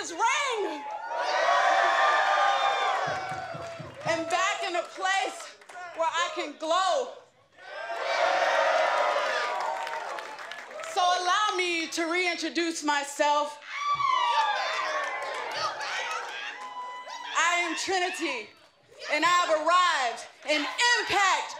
this ring and back in a place where I can glow. So allow me to reintroduce myself. I am Trinity, and I've arrived in Impact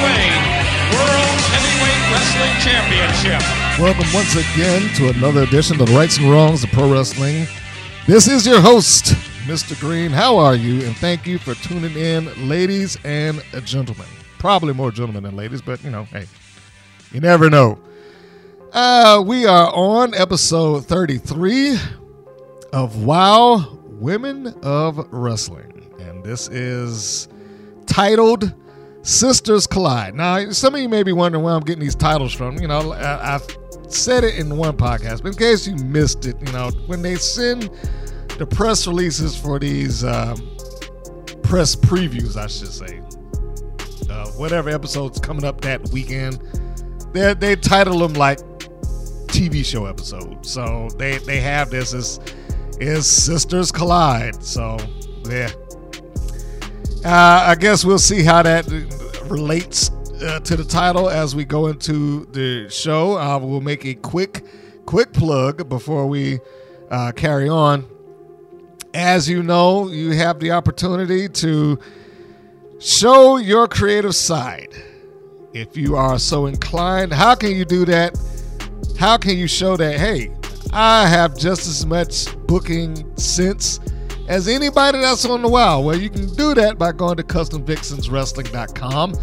AWA World Heavyweight Wrestling Championship. Welcome once again to another edition of the Rights and Wrongs of Pro Wrestling. This is your host, Mr. Green. How are you? And thank you for tuning in, ladies and gentlemen. Probably more gentlemen than ladies, but you know, hey, you never know. Uh, we are on episode 33 of Wow Women of Wrestling. And this is titled Sisters Collide. Now, some of you may be wondering where I'm getting these titles from. You know, I, I've said it in one podcast, but in case you missed it, you know, when they send the press releases for these um, press previews, I should say, uh, whatever episodes coming up that weekend, they they title them like TV show episodes. So they they have this as is Sisters Collide. So yeah. Uh, I guess we'll see how that relates uh, to the title as we go into the show. Uh, we'll make a quick, quick plug before we uh, carry on. As you know, you have the opportunity to show your creative side. If you are so inclined, how can you do that? How can you show that, hey, I have just as much booking sense as anybody that's on the wild. Well, you can do that by going to CustomVixensWrestling.com.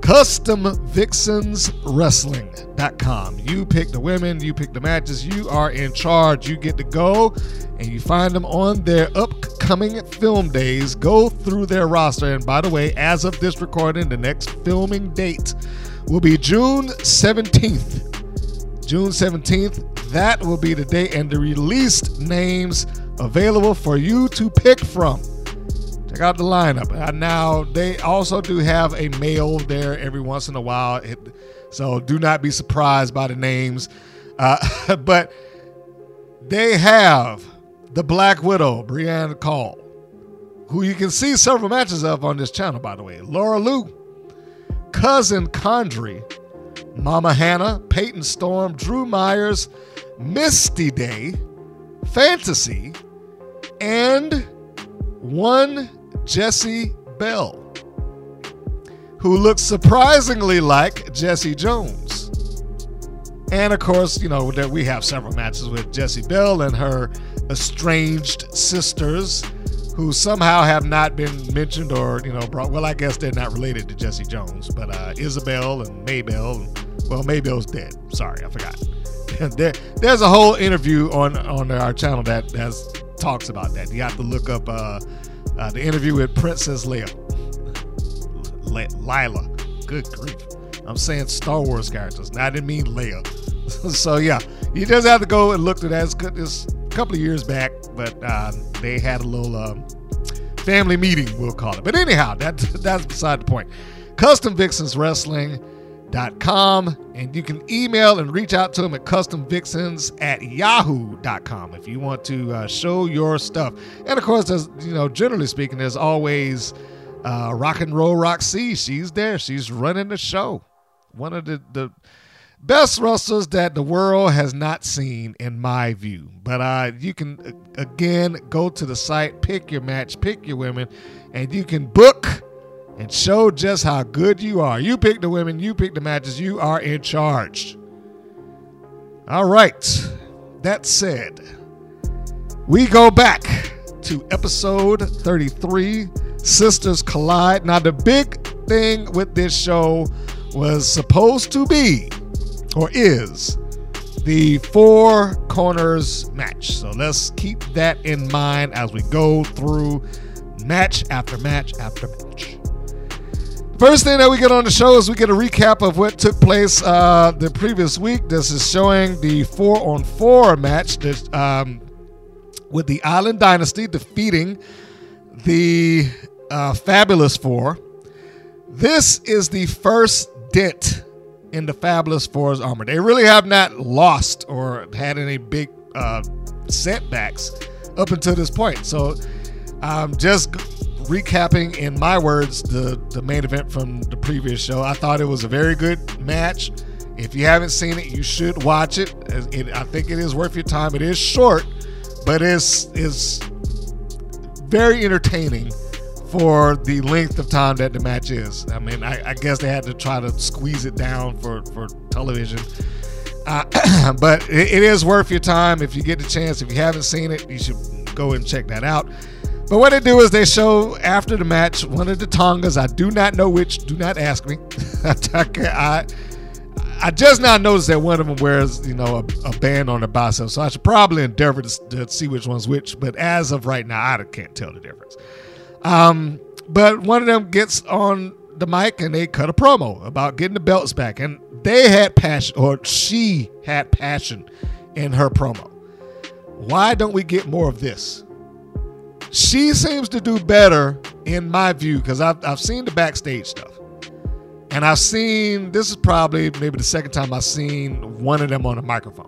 CustomVixensWrestling.com. You pick the women, you pick the matches, you are in charge. You get to go and you find them on their upcoming film days. Go through their roster. And by the way, as of this recording, the next filming date will be June 17th. June 17th. That will be the day and the released names available for you to pick from. Check out the lineup. Uh, now, they also do have a male there every once in a while. It, so do not be surprised by the names. Uh, but they have the Black Widow, Brianna Call, who you can see several matches of on this channel, by the way. Laura Lou, Cousin Condry, Mama Hannah, Peyton Storm, Drew Myers, Misty Day, Fantasy, and one Jesse Bell, who looks surprisingly like Jesse Jones. And of course, you know, that we have several matches with Jesse Bell and her estranged sisters who somehow have not been mentioned or, you know, brought. Well, I guess they're not related to Jesse Jones, but uh, Isabel and Maybell. Well, Maybell's dead. Sorry, I forgot. there, there's a whole interview on on our channel that has talks about that. You have to look up uh, uh, the interview with Princess Leia. Le- Lila. Good grief. I'm saying Star Wars characters. Now, I didn't mean Leia. so, yeah, you just have to go and look at that. It's, good, it's a couple of years back, but uh, they had a little um, family meeting, we'll call it. But anyhow, that, that's beside the point. Custom Vixens Wrestling com. And you can email and reach out to them at customvixens at yahoo.com if you want to uh, show your stuff. And of course there's you know generally speaking there's always uh, rock and roll roxy she's there. She's running the show. One of the, the best wrestlers that the world has not seen in my view. But uh, you can again go to the site pick your match pick your women and you can book and show just how good you are. You pick the women, you pick the matches, you are in charge. All right. That said, we go back to episode 33 Sisters Collide. Now, the big thing with this show was supposed to be, or is, the four corners match. So let's keep that in mind as we go through match after match after match. First thing that we get on the show is we get a recap of what took place uh, the previous week. This is showing the four on four match that, um, with the Island Dynasty defeating the uh, Fabulous Four. This is the first dent in the Fabulous Four's armor. They really have not lost or had any big uh, setbacks up until this point. So, um, just recapping in my words the the main event from the previous show. I thought it was a very good match. If you haven't seen it, you should watch it. it I think it is worth your time. It is short, but it's is very entertaining for the length of time that the match is. I mean, I, I guess they had to try to squeeze it down for for television. Uh, but it, it is worth your time if you get the chance. If you haven't seen it, you should go and check that out. But what they do is they show after the match one of the Tongas. I do not know which. Do not ask me. I, I just now noticed that one of them wears, you know, a, a band on their bicep. So I should probably endeavor to, to, see which one's which. But as of right now, I can't tell the difference. Um, but one of them gets on the mic and they cut a promo about getting the belts back. And they had passion, or she had passion in her promo. Why don't we get more of this? She seems to do better in my view because I've, I've seen the backstage stuff. And I've seen, this is probably maybe the second time I've seen one of them on a microphone.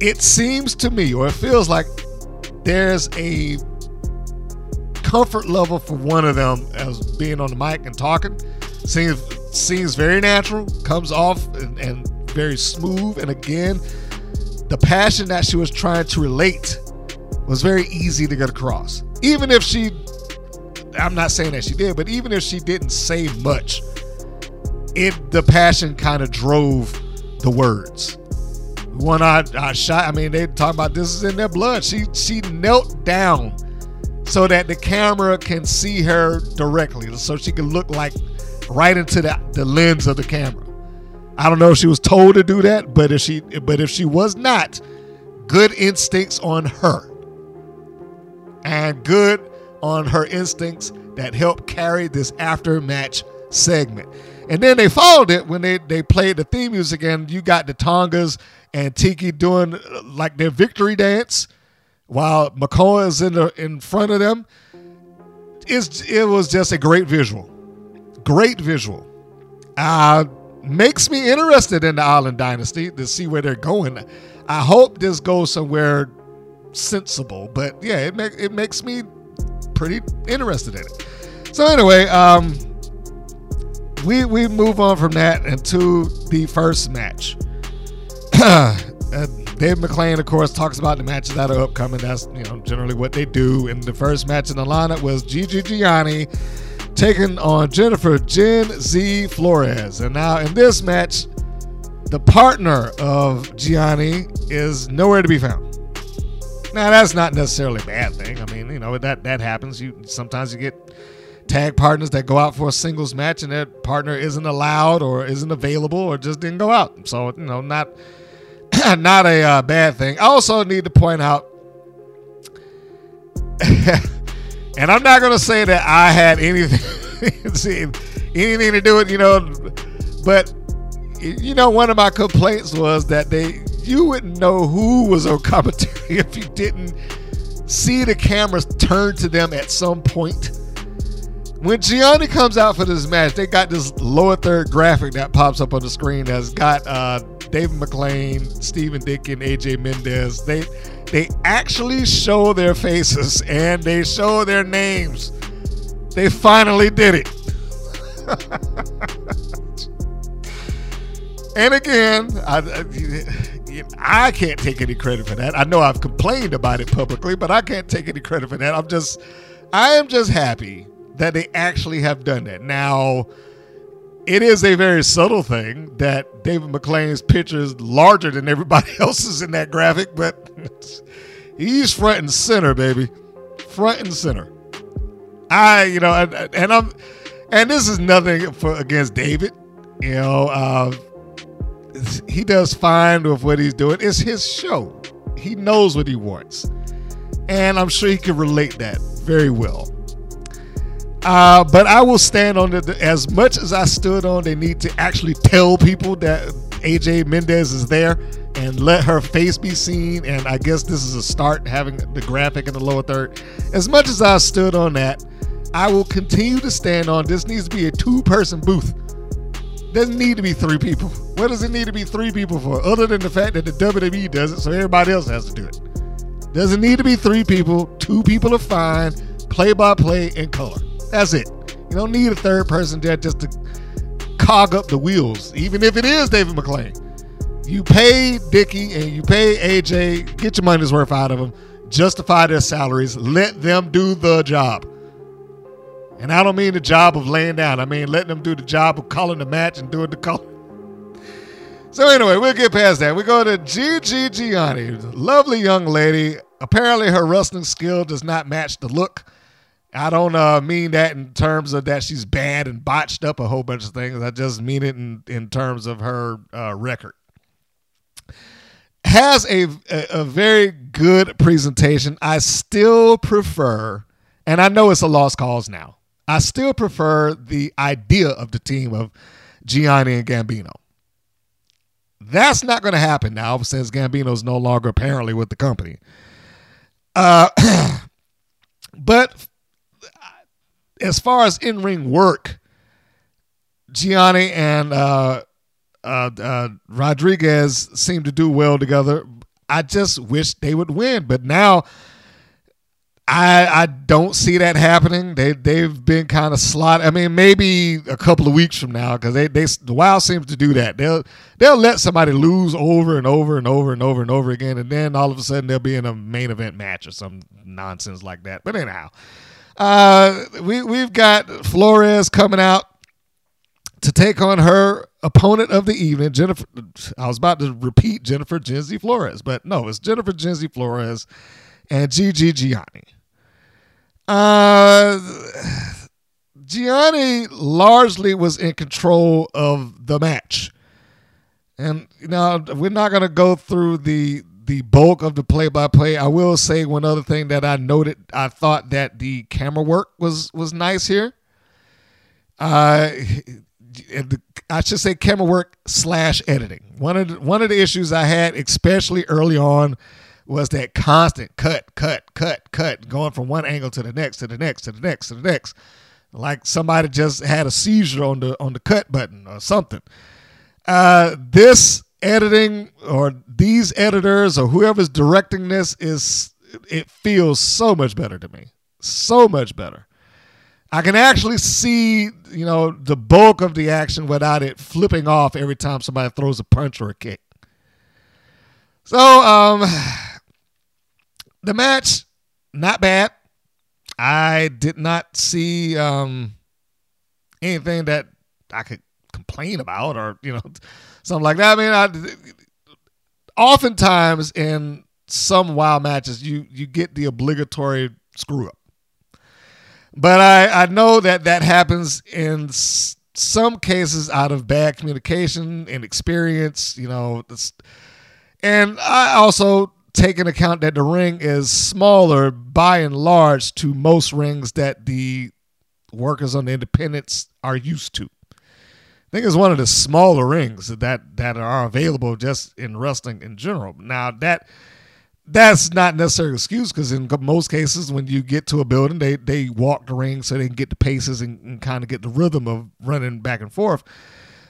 It seems to me, or it feels like there's a comfort level for one of them as being on the mic and talking. Seems seems very natural, comes off and, and very smooth. And again, the passion that she was trying to relate was very easy to get across. Even if she, I'm not saying that she did, but even if she didn't say much, it the passion kind of drove the words. One I, I shot, I mean, they talk about this is in their blood. She she knelt down so that the camera can see her directly, so she can look like right into the, the lens of the camera. I don't know if she was told to do that, but if she but if she was not, good instincts on her. And good on her instincts that helped carry this after match segment. And then they followed it when they, they played the theme music, and you got the Tongas and Tiki doing uh, like their victory dance while McCoy is in the in front of them. It's, it was just a great visual. Great visual. Uh, makes me interested in the Island Dynasty to see where they're going. I hope this goes somewhere sensible, but yeah, it, make, it makes me pretty interested in it. So anyway, um, we we move on from that into the first match. uh, Dave McLane, of course, talks about the matches that are upcoming. That's you know generally what they do. And the first match in the lineup was Gigi Gianni taking on Jennifer Jen Z Florez. And now in this match, the partner of Gianni is nowhere to be found. Now that's not necessarily a bad thing. I mean, you know that that happens. You sometimes you get tag partners that go out for a singles match and that partner isn't allowed or isn't available or just didn't go out. So you know, not not a uh, bad thing. I also need to point out, and I'm not going to say that I had anything anything to do with you know, but you know, one of my complaints was that they you wouldn't know who was on commentary if you didn't see the cameras turn to them at some point. When Gianni comes out for this match, they got this lower third graphic that pops up on the screen that's got uh, David McLane, Stephen Dickin, AJ Mendez. They they actually show their faces and they show their names. They finally did it. and again, I, I, I can't take any credit for that. I know I've complained about it publicly, but I can't take any credit for that. I'm just, I am just happy that they actually have done that. Now, it is a very subtle thing that David McLane's picture is larger than everybody else's in that graphic, but he's front and center, baby, front and center. I, you know, and, and I'm, and this is nothing for against David. You know, uh, he does fine with what he's doing. It's his show. He knows what he wants, and I'm sure he can relate that very well. Uh, but I will stand on it as much as I stood on. They need to actually tell people that AJ Mendez is there and let her face be seen. And I guess this is a start having the graphic in the lower third. As much as I stood on that, I will continue to stand on this needs to be a two person booth. Doesn't need to be three people. What does it need to be three people for? Other than the fact that the WWE does it, so everybody else has to do it. Doesn't need to be three people. Two people are fine. Play by play in color. That's it. You don't need a third person there just to cog up the wheels, even if it is David McLane. You pay Dicky and you pay AJ, get your money's worth out of them, justify their salaries, let them do the job. And I don't mean the job of laying down, I mean letting them do the job of calling the match and doing the call. So, anyway, we'll get past that. We go to Gigi Gianni, lovely young lady. Apparently, her wrestling skill does not match the look. I don't uh, mean that in terms of that she's bad and botched up a whole bunch of things. I just mean it in, in terms of her uh, record. Has a, a, a very good presentation. I still prefer, and I know it's a lost cause now. I still prefer the idea of the team of Gianni and Gambino. That's not going to happen now since Gambino's no longer apparently with the company. Uh, but as far as in ring work, Gianni and uh, uh, uh, Rodriguez seem to do well together. I just wish they would win, but now I I don't see that happening. They they've been kind of slot. I mean, maybe a couple of weeks from now, because they they the Wild seems to do that. They'll they'll let somebody lose over and over and over and over and over again, and then all of a sudden they'll be in a main event match or some nonsense like that. But anyhow, uh, we we've got Florez coming out to take on her opponent of the evening, Jennifer. I was about to repeat Jennifer Genzi Florez, but no, it's Jennifer Genzi Florez and Gigi Gianni. Uh, Gianni largely was in control of the match. And know, we're not going to go through the the bulk of the play by play. I will say one other thing that I noted. I thought that the camera work was was nice here. Uh, I should say camera work slash editing. One of the, one of the issues I had, especially early on, was that constant cut, cut, cut, cut, going from one angle to the next, to the next, to the next, to the next, like somebody just had a seizure on the on the cut button or something. Uh, this editing or these editors or whoever's directing this is it feels so much better to me, so much better. I can actually see, you know, the bulk of the action without it flipping off every time somebody throws a punch or a kick. So, um, the match, not bad. I did not see um, anything that I could complain about or, you know, something like that. I mean, I, oftentimes in some wild matches, you, you get the obligatory screw up. But I, I know that that happens in s- some cases out of bad communication and experience, you know. And I also take into account that the ring is smaller by and large to most rings that the workers on the independents are used to. Think it's one of the smaller rings that that are available just in wrestling in general. Now that that's not necessarily an excuse because in most cases when you get to a building they they walk the ring so they can get the paces and, and kind of get the rhythm of running back and forth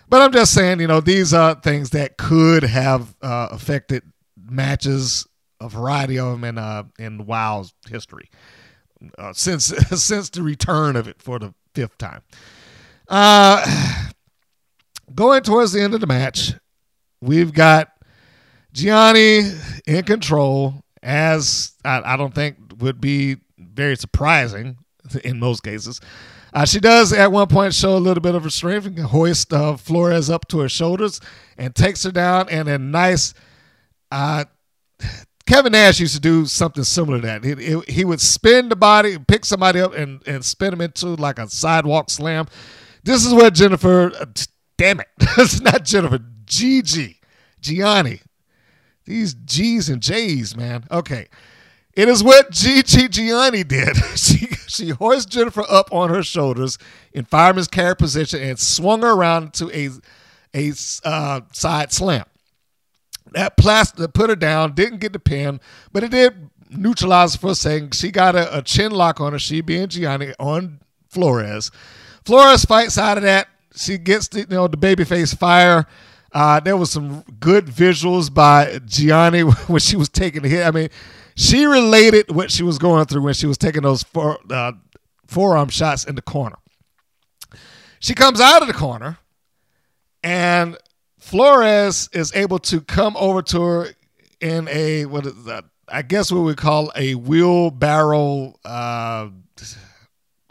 but i'm just saying you know these are things that could have uh, affected matches a variety of them in uh in wow's history uh, since since the return of it for the fifth time uh going towards the end of the match we've got Gianni in control, as I, I, don't think would be very surprising in most cases. Uh, she does at one point show a little bit of strength and hoist uh, Florez up to her shoulders and takes her down and a nice. Uh, Kevin Nash used to do something similar to that. He, he, he would spin the body, pick somebody up, and, and spin them into like a sidewalk slam. This is what Jennifer, uh, damn it, it's not Jennifer, Gigi, Gianni. These G's and J's, man. Okay. It is what Gigi Gianni did. She she hoisted Jennifer up on her shoulders in fireman's carry position and swung her around to a a uh, side slam. That plaster put her down, didn't get the pin, but it did neutralize for a second. She got a, a chin lock on her, she being Gianni, on Florez. Florez fights out of that. She gets the, you know the babyface fire. Uh, there was some good visuals by Gianni when she was taking the hit. I mean, she related what she was going through when she was taking those four, uh, forearm shots in the corner. She comes out of the corner, and Florez is able to come over to her in a what is that? I guess what we call a wheelbarrow. Uh,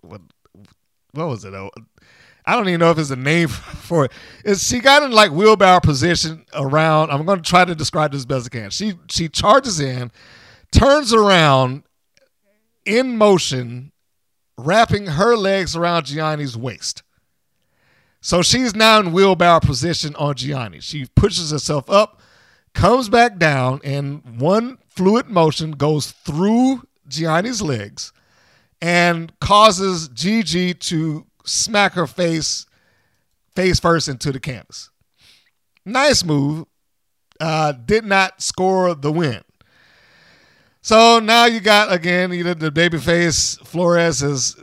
what what was it? I don't even know if it's a name for it. It's, she got in like wheelbarrow position around. I'm going to try to describe this as best I can. She she charges in, turns around in motion, wrapping her legs around Gianni's waist. So she's now in wheelbarrow position on Gianni. She pushes herself up, comes back down, and one fluid motion goes through Gianni's legs and causes Gigi to smack her face face first into the canvas. Nice move. Uh, did not score the win. So now you got again either the babyface Florez is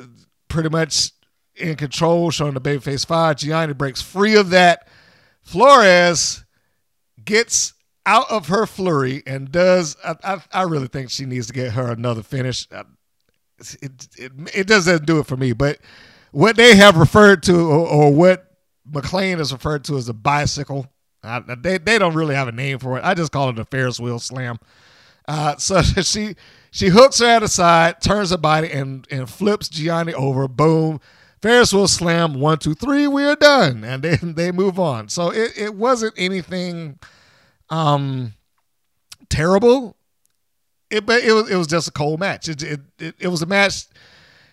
pretty much in control, showing the babyface fire. Gianni breaks free of that. Florez gets out of her flurry and does. I, I, I really think she needs to get her another finish. Uh, It, it, it doesn't do it for me, but what they have referred to, or, or what McLane has referred to as a bicycle, uh, they they don't really have a name for it. I just call it a Ferris wheel slam. Uh, so she she hooks her at the side, turns her body, and and flips Gianni over. Boom. Ferris wheel slam. One, two, three. We are done, and then they move on. So it, it wasn't anything um terrible. It but it was it was just a cold match. It it it, it was a match.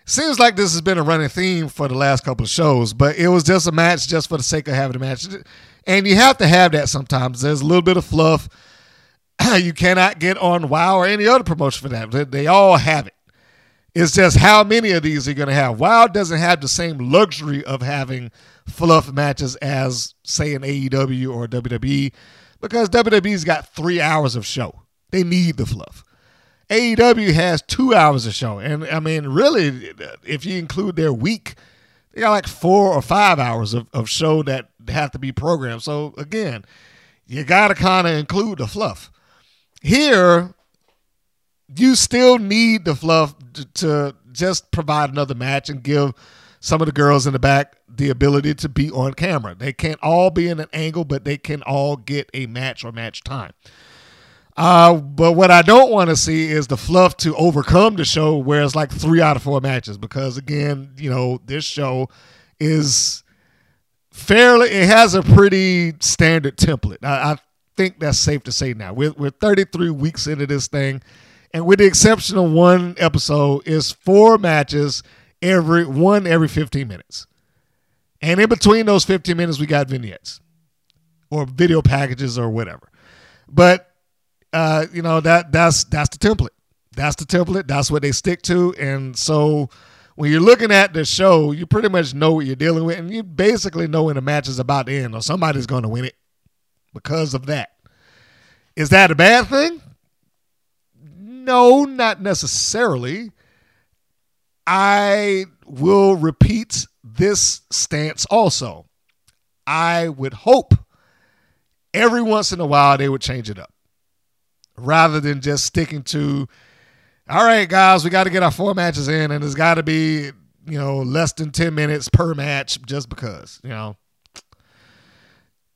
Seems like this has been a running theme for the last couple of shows, but it was just a match just for the sake of having a match. And you have to have that sometimes. There's a little bit of fluff. you cannot get on WoW or any other promotion for that. They, all have it. It's just how many of these are going to have. WoW doesn't have the same luxury of having fluff matches as, say, an AEW or WWE because WWE's got three hours of show. They need the fluff. AEW has two hours of show. And I mean, really, if you include their week, they got like four or five hours of, of show that have to be programmed. So again, you got to kind of include the fluff. Here, you still need the fluff to, to just provide another match and give some of the girls in the back the ability to be on camera. They can't all be in an angle, but they can all get a match or match time. Uh, but what I don't want to see is the fluff to overcome the show where it's like three out of four matches because again, you know, this show is fairly it has a pretty standard template. I, I think that's safe to say now. We're we're 33 weeks into this thing, and with the exception of one episode, is four matches every one every 15 minutes. And in between those 15 minutes, we got vignettes or video packages or whatever. But uh, you know that that's that's the template. That's the template. That's what they stick to. And so when you're looking at the show, you pretty much know what you're dealing with, and you basically know when the match is about to end or somebody's going to win it because of that. Is that a bad thing? No, not necessarily. I will repeat this stance also. I would hope every once in a while they would change it up rather than just sticking to, all right, guys, we got to get our four matches in, and it's got to be, you know, less than 10 minutes per match just because, you know.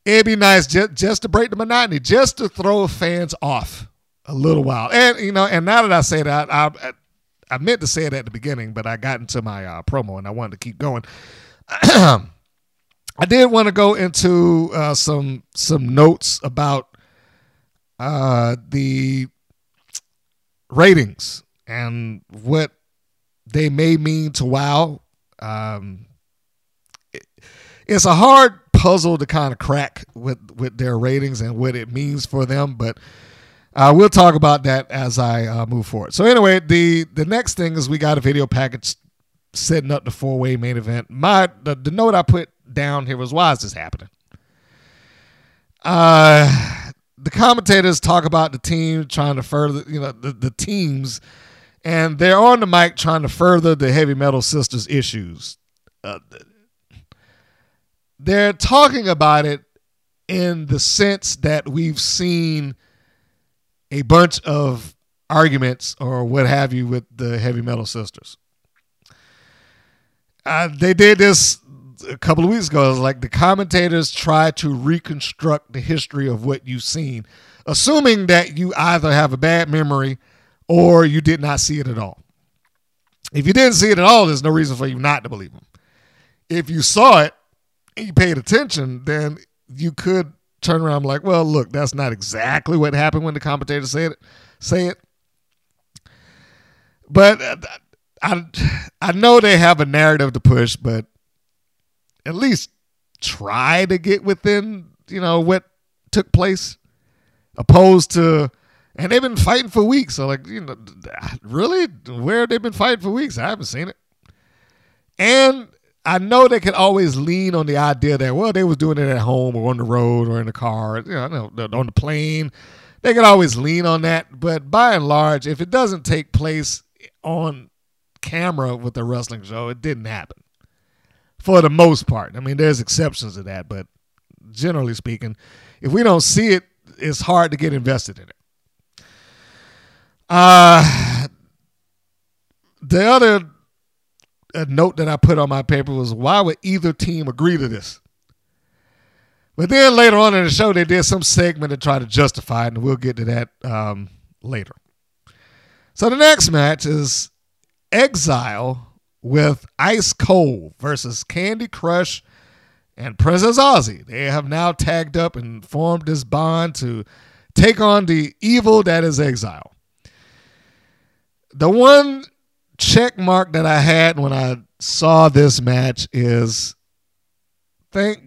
It'd be nice just, just to break the monotony, just to throw fans off a little while. And, you know, and now that I say that, I, I meant to say it at the beginning, but I got into my uh, promo and I wanted to keep going. I did want to go into uh, some some notes about uh, the ratings and what they may mean to WoW. Um, it- it's a hard puzzle to kind of crack with with their ratings and what it means for them, but uh, we'll talk about that as I uh, move forward. So anyway, the the next thing is we got a video package setting up the four way main event. My the, the note I put down here was why is this happening? Uh the commentators talk about the team trying to further, you know, the, the teams, and they're on the mic trying to further the heavy metal sisters issues. Uh, they're talking about it in the sense that we've seen a bunch of arguments or what have you with the heavy metal sisters. Uh, they did this a couple of weeks ago. It was like the commentators try to reconstruct the history of what you've seen, assuming that you either have a bad memory or you did not see it at all. If you didn't see it at all, there's no reason for you not to believe them. If you saw it and you paid attention, then you could turn around like, well, look, that's not exactly what happened when the commentators said it. Say it. But uh, I, I know they have a narrative to push, but at least try to get within, you know, what took place, opposed to, and they've been fighting for weeks. So, like, you know, really, where they've they been fighting for weeks? I haven't seen it. And I know they could always lean on the idea that, well, they was doing it at home or on the road or in the car, you know, on the plane. They could always lean on that. But by and large, if it doesn't take place on camera with the wrestling show, it didn't happen for the most part. I mean, there's exceptions to that, but generally speaking, if we don't see it, it's hard to get invested in it. Uh, the other uh, note that I put on my paper was why would either team agree to this? But then later on in the show, they did some segment to try to justify it, and we'll get to that um, later. So the next match is Exile with Ice Cold versus Kandi Krush and Princess Aussie. They have now tagged up and formed this bond to take on the evil that is Exile. The one check mark that I had when I saw this match is thank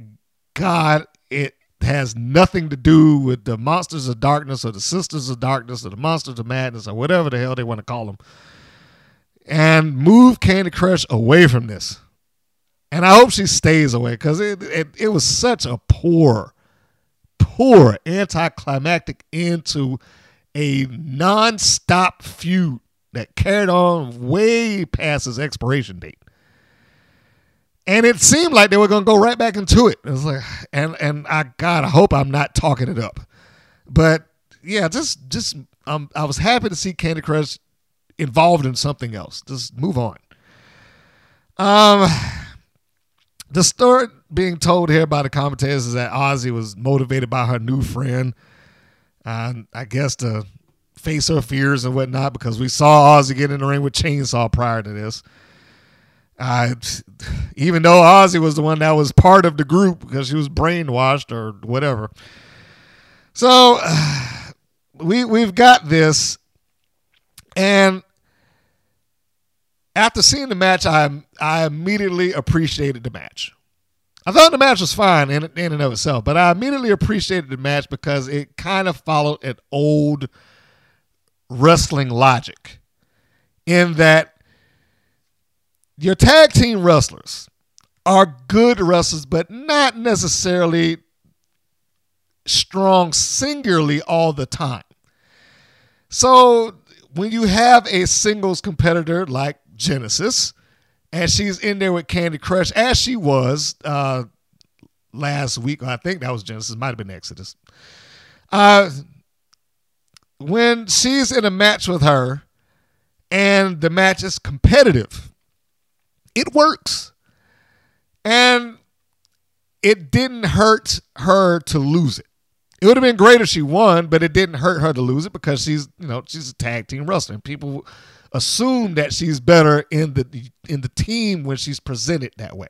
God it has nothing to do with the Monsters of Darkness or the Sisters of Darkness or the Monsters of Madness or whatever the hell they want to call them and move Kandi Krush away from this. And I hope she stays away because it, it, it was such a poor, poor anticlimactic end to a non-stop feud that carried on way past its expiration date. And it seemed like they were gonna go right back into it. It was like, and and I God, I hope I'm not talking it up. But yeah, just just um, I was happy to see Kandi Krush involved in something else. Just move on. Um, the story being told here by the commentators is that Aussie was motivated by her new friend. Uh, I guess to face her fears and whatnot because we saw Aussie get in the ring with Chainsaw prior to this. Uh, even though Aussie was the one that was part of the group because she was brainwashed or whatever. So uh, we we've got this and after seeing the match, I I immediately appreciated the match. I thought the match was fine in, in and of itself, but I immediately appreciated the match because it kind of followed an old wrestling logic in that your tag team wrestlers are good wrestlers, but not necessarily strong singularly all the time. So when you have a singles competitor like Genesis, and she's in there with Kandi Krush, as she was uh, last week, I think that was Genesis, might have been Exodus. Uh, when she's in a match with her, and the match is competitive, it works. And it didn't hurt her to lose it. It would have been great if she won, but it didn't hurt her to lose it because she's, you know, she's a tag team wrestler. And people assume that she's better in the in the team when she's presented that way.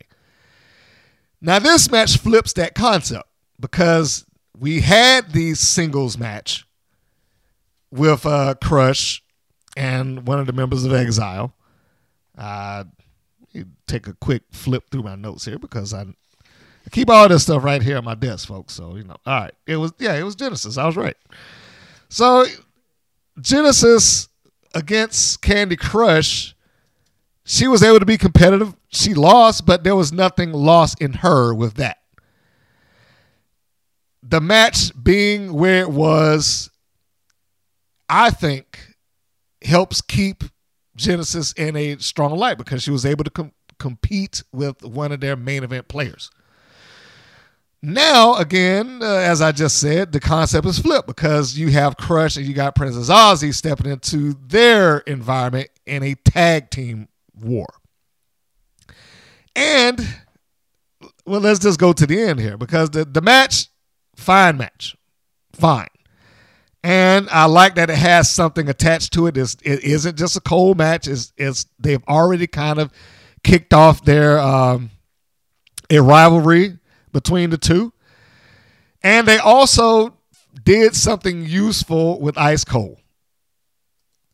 Now this match flips that concept because we had the singles match with uh, Crush and one of the members of Exile. Uh, take a quick flip through my notes here because I, I keep all this stuff right here on my desk, folks. So you know, all right, it was yeah, it was Genesis. I was right. So Genesis against Kandi Krush, she was able to be competitive. She lost, but there was nothing lost in her with that. The match being where it was, I think, helps keep Genesis in a strong light because she was able to com- compete with one of their main event players. Now, again, uh, as I just said, the concept is flipped because you have Crush and you got Princess Aussie stepping into their environment in a tag team war. And, well, let's just go to the end here because the, the match, fine match. Fine. And I like that it has something attached to it. It's, it isn't just a cold match. It's, it's they've already kind of kicked off their um, a rivalry between the two. And they also did something useful with Ice Cold.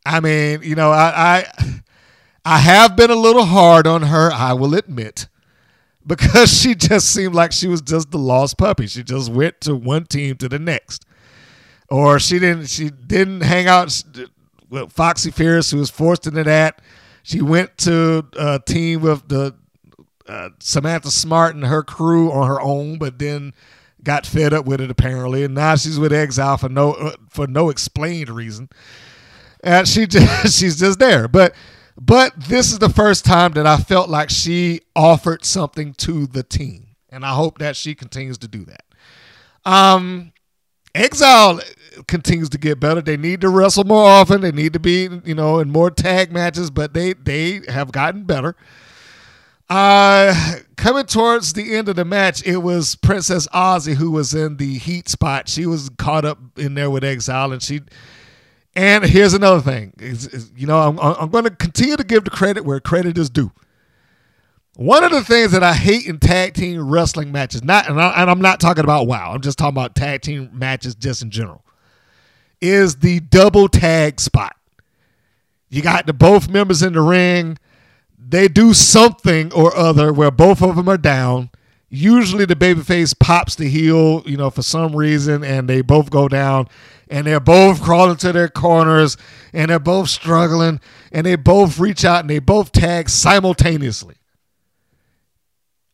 I mean, you know, I, I I have been a little hard on her, I will admit, because she just seemed like she was just the lost puppy. She just went to one team to the next. Or she didn't she didn't hang out with Foxy Fierce, who was forced into that. She went to a team with the uh, Samantha Smart and her crew on her own, but then got fed up with it apparently, and now she's with Exile for no uh, for no explained reason. And she just, she's just there, but but this is the first time that I felt like she offered something to the team, and I hope that she continues to do that. Um, Exile continues to get better. They need to wrestle more often. They need to be, you know, in more tag matches, but they they have gotten better. Uh, coming towards the end of the match, it was Princess Aussie who was in the heat spot. She was caught up in there with Exile, and she. And here's another thing, is, is, you know, I'm I'm going to continue to give the credit where credit is due. One of the things that I hate in tag team wrestling matches, not and, I, am not talking about WoW, I'm just talking about tag team matches just in general, is the double tag spot. You got the both members in the ring they do something or other where both of them are down. Usually the babyface pops the heel, you know, for some reason, and they both go down, and they're both crawling to their corners, and they're both struggling, and they both reach out and they both tag simultaneously.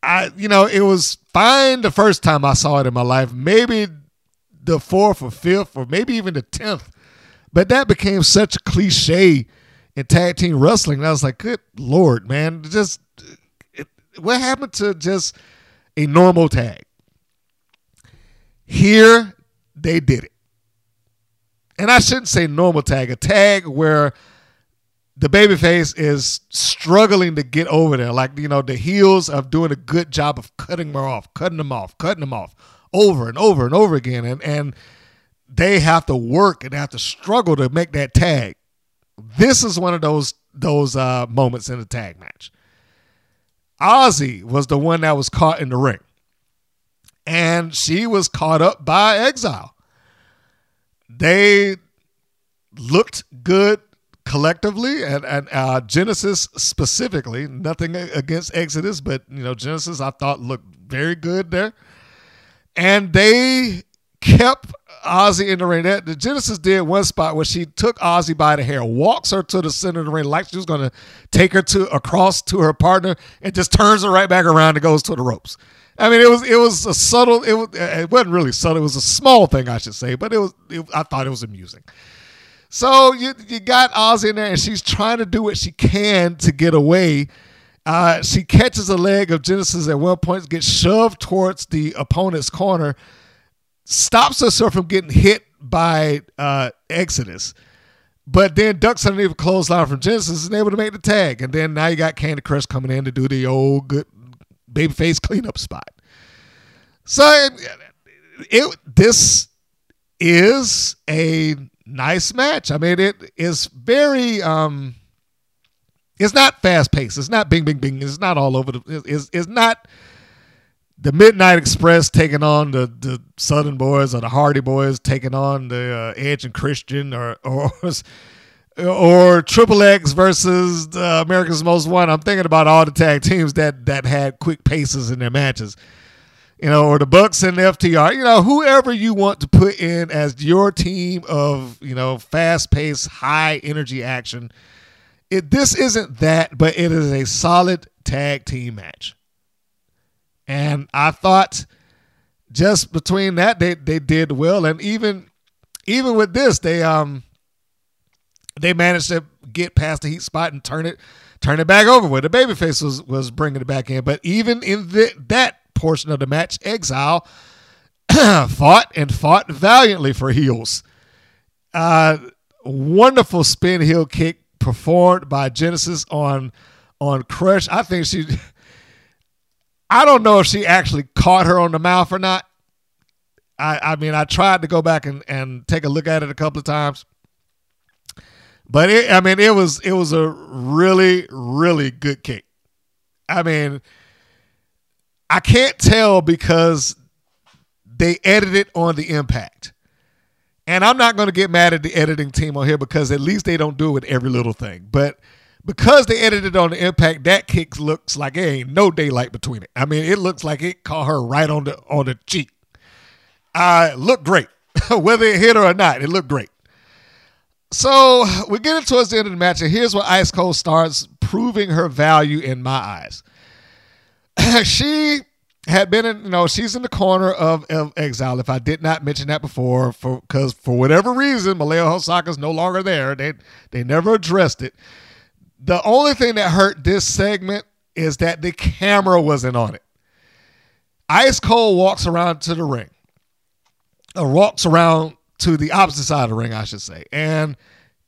I, you know, it was fine the first time I saw it in my life. Maybe the fourth or fifth, or maybe even the tenth, but that became such a cliche in tag team wrestling. And I was like, good lord, man, just it, what happened to just a normal tag? Here they did it. And I shouldn't say normal tag, a tag where the babyface is struggling to get over there. Like, you know, the heels of doing a good job of cutting them off, cutting them off, cutting them off over and over and over again. And and they have to work and have to struggle to make that tag. This is one of those those uh, moments in the tag match. Aussie was the one that was caught in the ring, and she was caught up by Exile. They looked good collectively, and, and uh, Genesis specifically. Nothing against Exodus, but you know Genesis I thought looked very good there, and they kept Aussie in the ring. That, the Genesis did one spot where she took Aussie by the hair, walks her to the center of the ring like she was going to take her to across to her partner, and just turns her right back around and goes to the ropes. I mean, it was it was a subtle. It was it wasn't really subtle. It was a small thing, I should say, but it was. It, I thought it was amusing. So you you got Aussie in there, and she's trying to do what she can to get away. Uh, she catches a leg of Genesis at one point, gets shoved towards the opponent's corner stops us from getting hit by uh, Exodus, but then ducks underneath a clothesline from Genesis and able to make the tag. And then now you got Kandi Krush coming in to do the old good babyface cleanup spot. So it, it this is a nice match. I mean, it is very um, it's not fast paced. It's not bing bing bing. It's not all over the. It's, it's not the Midnight Express taking on the, the Southern Boys or the Hardy Boys taking on the uh, Edge and Christian or or or Triple X versus uh, America's Most Wanted. I'm thinking about all the tag teams that that had quick paces in their matches. You know, or the Bucks and the FTR. You know, whoever you want to put in as your team of you know fast paced, high energy action. It this isn't that, but it is a solid tag team match. And I thought just between that they they did well. And even even with this they um they managed to get past the heat spot and turn it turn it back over where the babyface was was bringing it back in. But even in the, that portion of the match exile fought and fought valiantly for heels. Uh wonderful spin heel kick performed by genesis on on Krush. I think she I don't know if she actually caught her on the mouth or not. I, I mean, I tried to go back and, and take a look at it a couple of times, but it, I mean, it was it was a really really good kick. I mean, I can't tell because they edited on the impact, and I'm not going to get mad at the editing team on here because at least they don't do it with every little thing, but because they edited on the impact, that kick looks like it ain't no daylight between it. I mean, it looks like it caught her right on the on the cheek. Uh looked great. Whether it hit her or not, it looked great. So we're getting towards the end of the match, and here's where Ice Cold starts proving her value in my eyes. she had been in, you know, she's in the corner of, of exile. If I did not mention that before, for because for whatever reason, Malaya Hosaka's no longer there. They they never addressed it. The only thing that hurt this segment is that the camera wasn't on it. Ice Cold walks around to the ring, or walks around to the opposite side of the ring, I should say. And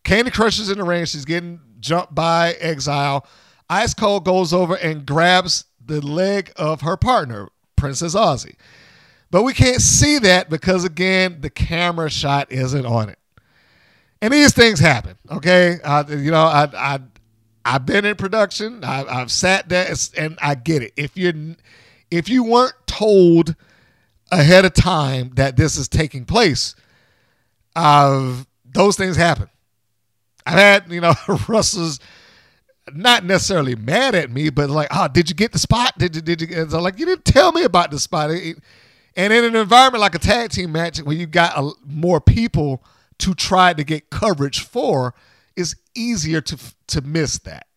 Kandi Krush is in the ring. She's getting jumped by Exile. Ice Cold goes over and grabs the leg of her partner, Princess Aussie. But we can't see that because, again, the camera shot isn't on it. And these things happen, okay? Uh, you know, I, I I've been in production. I, have sat there, and I get it. If you if you weren't told ahead of time that this is taking place, uh, those things happen. I've had you know Russell's not necessarily mad at me, but like, oh, did you get the spot? Did you did you? Like, you didn't tell me about the spot. And in an environment like a tag team match where you got a, more people to try to get coverage for, is easier to to miss that.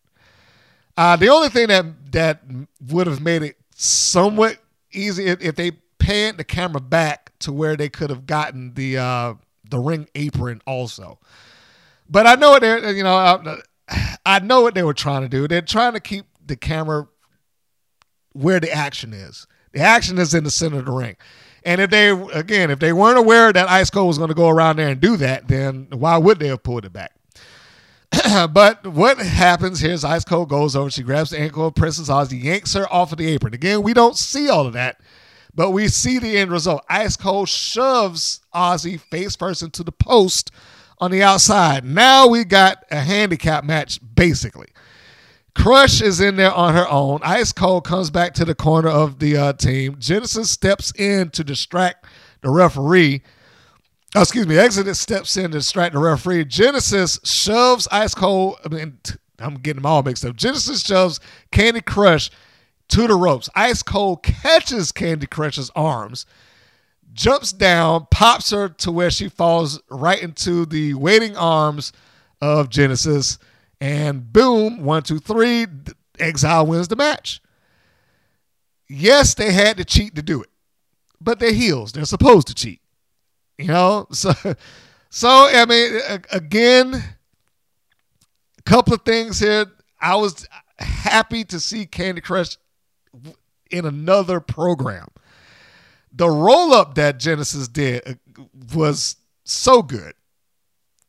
Uh, the only thing that that would have made it somewhat easy if, if they panned the camera back to where they could have gotten the uh, the ring apron also. But I know what they're you know I, I know what they were trying to do. They're trying to keep the camera where the action is. The action is in the center of the ring. And if they again, if they weren't aware that Ice Cold was going to go around there and do that, then why would they have pulled it back? but what happens here is Ice Cold goes over, she grabs the ankle of Princess Aussie, yanks her off of the apron. Again, we don't see all of that, but we see the end result. Ice Cold shoves Aussie face first into the post on the outside. Now we got a handicap match, basically. Krush is in there on her own. Ice Cold comes back to the corner of the uh, team. Genesis steps in to distract the referee. Oh, excuse me. Exodus steps in to distract the referee. Genesis shoves Ice Cold. I mean, I'm getting them all mixed up. Genesis shoves Kandi Krush to the ropes. Ice Cold catches Kandi Krush's arms, jumps down, pops her to where she falls right into the waiting arms of Genesis, and boom, one, two, three, Exile wins the match. Yes, they had to cheat to do it, but they're heels. They're supposed to cheat. You know, so so I mean, again, a couple of things here. I was happy to see Kandi Krush in another program. The roll up that Genesis did uh, was so good.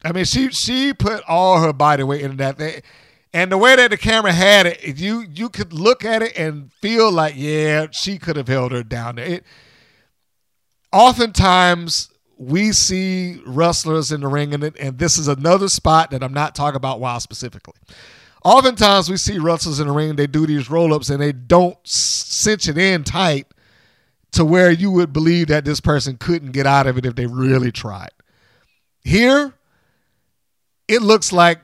I mean, she she put all her body weight into that thing. And the way that the camera had it, you you could look at it and feel like, yeah, she could have held her down there. It, oftentimes we see wrestlers in the ring, and, and this is another spot that I'm not talking about WoW specifically. Oftentimes we see wrestlers in the ring, they do these roll ups and they don't cinch it in tight to where you would believe that this person couldn't get out of it if they really tried. Here, it looks like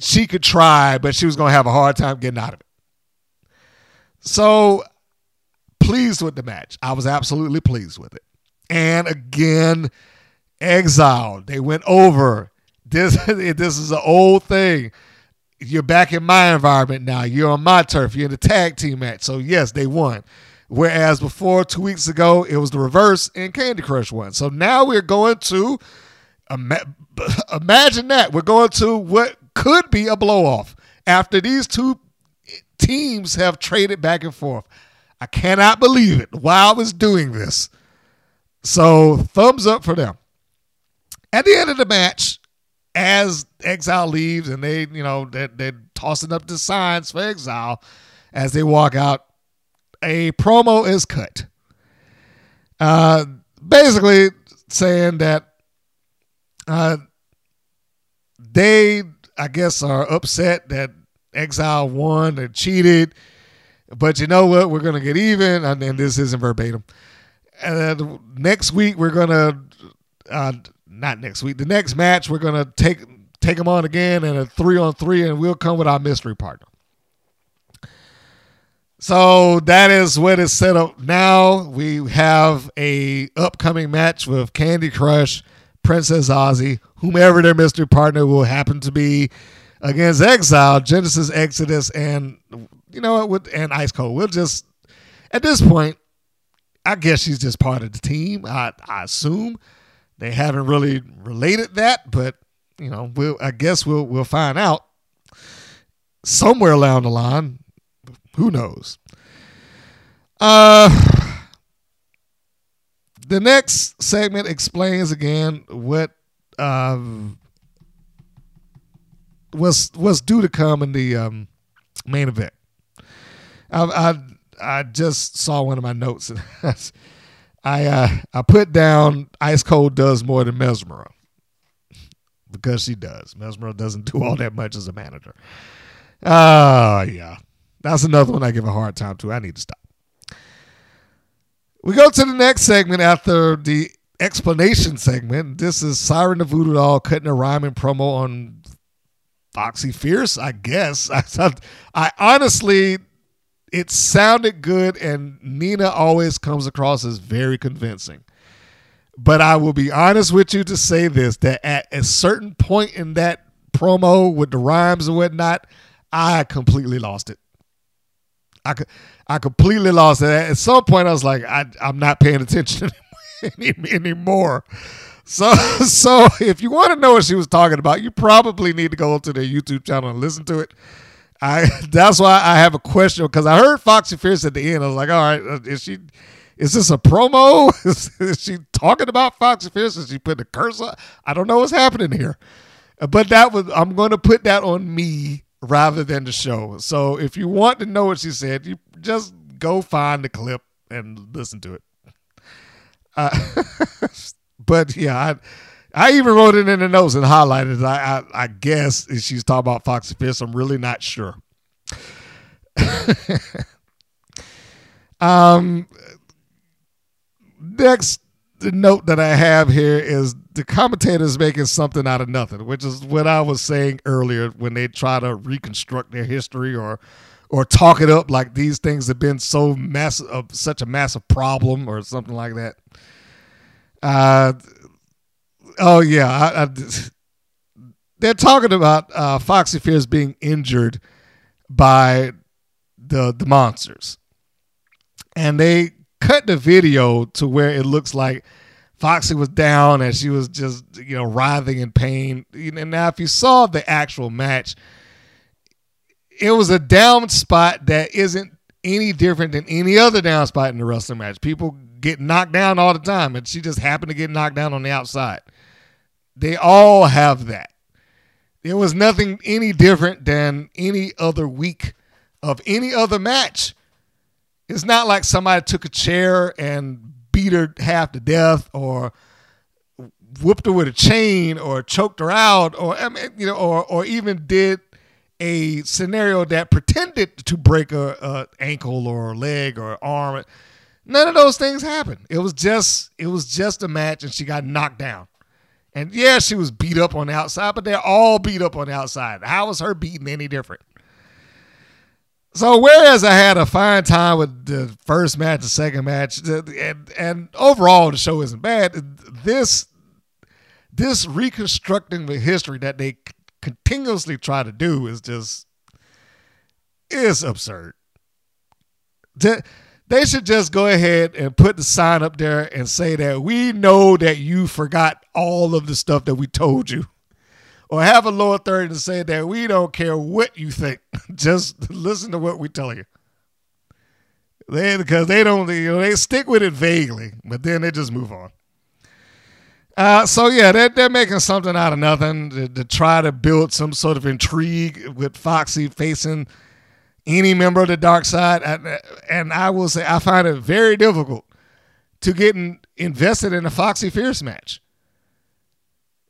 she could try, but she was going to have a hard time getting out of it. So, pleased with the match. I was absolutely pleased with it. And again, exiled. They went over. This this is an old thing. You're back in my environment now. You're on my turf. You're in the tag team match. So yes, they won. Whereas before, two weeks ago, it was the reverse and Kandi Krush won. So now we're going to imagine that we're going to what could be a blow off after these two teams have traded back and forth. I cannot believe it. Wow is doing this. So thumbs up for them. At the end of the match, as Exile leaves and they, you know, they're, they're tossing up the signs for Exile as they walk out, a promo is cut. Uh, basically saying that uh, they, I guess, are upset that Exile won and cheated. But you know what? We're going to get even. And, and this isn't verbatim. Then next week, we're to, uh, not next week, the next match, we're to take take them on again in a three on three, and we'll come with our mystery partner. So that is what is set up now. We have a upcoming match with Kandi Krush, Princess Aussie, whomever their mystery partner will happen to be, against Exile, Genesis Exodus, and you know what? And Ice Cold. We'll just at this point, I guess she's just part of the team. I I assume they haven't really related that, but you know, we'll I guess we'll we'll find out somewhere along the line. Who knows? Uh, the next segment explains again what uh, was was due to come in the um, main event. I, I I just saw one of my notes. and I uh, I put down Ice Cold does more than Mesmero because she does. Mesmero doesn't do all that much as a manager. Oh yeah, that's another one I give a hard time to. I need to stop. We go to the next segment after the explanation segment. This is Siren the Voodoo Doll cutting a rhyming promo on Foxy Fierce, I guess. I, I honestly, it sounded good, and Nina always comes across as very convincing. But I will be honest with you to say this that at a certain point in that promo with the rhymes and whatnot, I completely lost it. I, I completely lost it. At some point, I was like, I, I'm not paying attention anymore. So, so if you want to know what she was talking about, you probably need to go to their YouTube channel and listen to it. I that's why I have a question because I heard Foxy Fierce at the end. I was like, all right, uh, is she? Is this a promo? Is, is she talking about Foxy Fierce? Is she putting a cursor? I don't know what's happening here. But that was I'm going to put that on me rather than the show. So if you want to know what she said, you just go find the clip and listen to it. Uh, but yeah, I I even wrote it in the notes and highlighted. it. I I, I guess she's talking about Foxy Fierce. I'm really not sure. um, next note that I have here is the commentator is making something out of nothing, which is what I was saying earlier when they try to reconstruct their history or or talk it up like these things have been so massive, of such a massive problem or something like that. Uh, oh yeah, I, I, they're talking about uh, Foxy Fierce being injured by the the monsters, and they cut the video to where it looks like Foxy was down and she was just you know writhing in pain. And now, if you saw the actual match, it was a down spot that isn't any different than any other down spot in the wrestling match. People get knocked down all the time, and she just happened to get knocked down on the outside. They all have that. There was nothing any different than any other week of any other match. It's not like somebody took a chair and beat her half to death or whooped her with a chain or choked her out or I mean, you know or or even did a scenario that pretended to break a, a ankle or leg or arm. None of those things happened. It was just it was just a match, and she got knocked down. And yeah, she was beat up on the outside, but they're all beat up on the outside. How was her beating any different? So whereas I had a fine time with the first match, the second match, and and overall the show isn't bad. This this reconstructing the history that they continuously try to do is just is absurd. They should just go ahead and put the sign up there and say that we know that you forgot all of the stuff that we told you. Or have a lower third and say that we don't care what you think. Just listen to what we tell you. They because they don't you know they stick with it vaguely, but then they just move on. Uh, so yeah, they're, they're making something out of nothing to, to try to build some sort of intrigue with Foxy facing any member of the dark side. And, I will say, I find it very difficult to get in, invested in a Foxy Fierce match.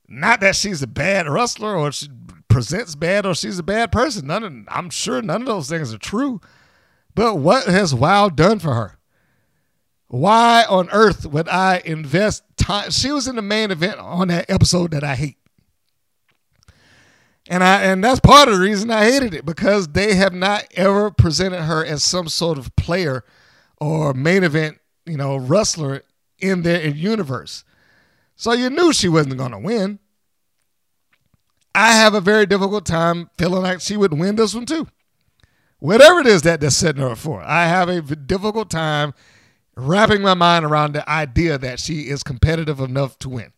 Not that she's a bad wrestler or she presents bad or she's a bad person. None of, I'm sure none of those things are true. But what has WoW done for her? Why on earth would I invest time? She was in the main event on that episode that I hate. And I and that's part of the reason I hated it because they have not ever presented her as some sort of player or main event, you know, wrestler in their universe. So you knew she wasn't going to win. I have a very difficult time feeling like she would win this one too. Whatever it is that they're setting her for, I have a difficult time wrapping my mind around the idea that she is competitive enough to win.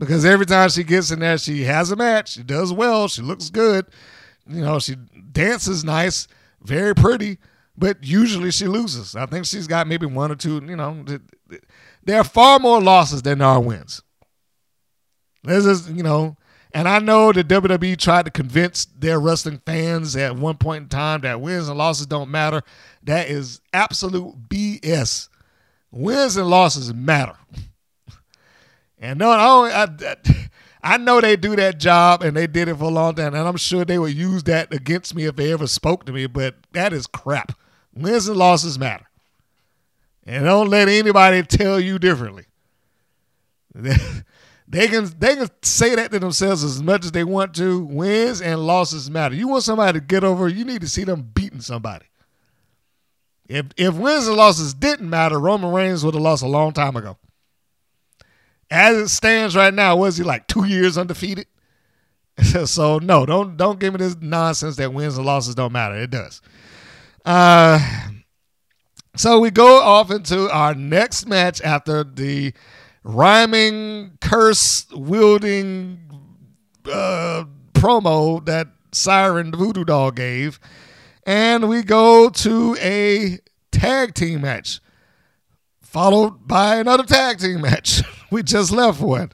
Because every time she gets in there, she has a match. She does well. She looks good. You know, she dances nice, very pretty, but usually she loses. I think she's got maybe one or two, you know. th- th- There are far more losses than there are wins. This is, you know, and I know that WWE tried to convince their wrestling fans at one point in time that wins and losses don't matter. That is absolute BS. Wins and losses matter. And no, I, I, I know they do that job and they did it for a long time, and I'm sure they would use that against me if they ever spoke to me, but that is crap. Wins and losses matter. And don't let anybody tell you differently. They can they can say that to themselves as much as they want to. Wins and losses matter. You want somebody to get over, you need to see them beating somebody. If if wins and losses didn't matter, Roman Reigns would have lost a long time ago. As it stands right now, was he like two years undefeated? so no, don't don't give me this nonsense that wins and losses don't matter. It does. Uh, so we go off into our next match after the rhyming, curse wielding uh, promo that Siren the Voodoo Doll gave, and we go to a tag team match followed by another tag team match. we just left with.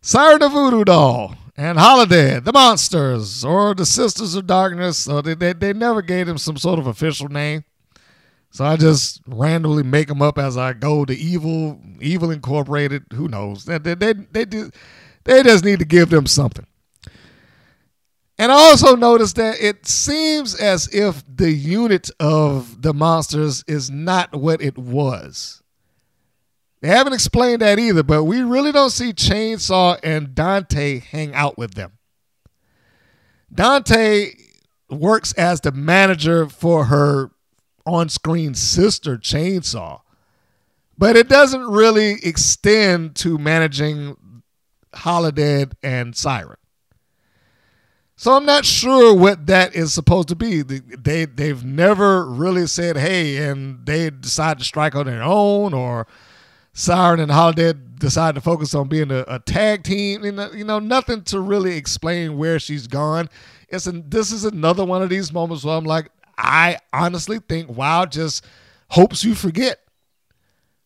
Siren the Voodoo Doll and Holidead, the Monsters, or the Sisters of Darkness. So they, they, they never gave them some sort of official name. So I just randomly make them up as I go. The Evil, Evil Incorporated, who knows? They, they, they, they, do- they just need to give them something. And I also noticed that it seems as if the unit of the monsters is not what it was. They haven't explained that either, but we really don't see Chainsaw and Dante hang out with them. Dante works as the manager for her on screen sister, Chainsaw, but it doesn't really extend to managing Holidead and Siren. So I'm not sure what that is supposed to be. They, they they've never really said, "Hey," and they decide to strike on their own, or Siren and Holidead decide to focus on being a, a tag team. You know, you know, nothing to really explain where she's gone. It's an, this is another one of these moments where I'm like, I honestly think Wow just hopes you forget.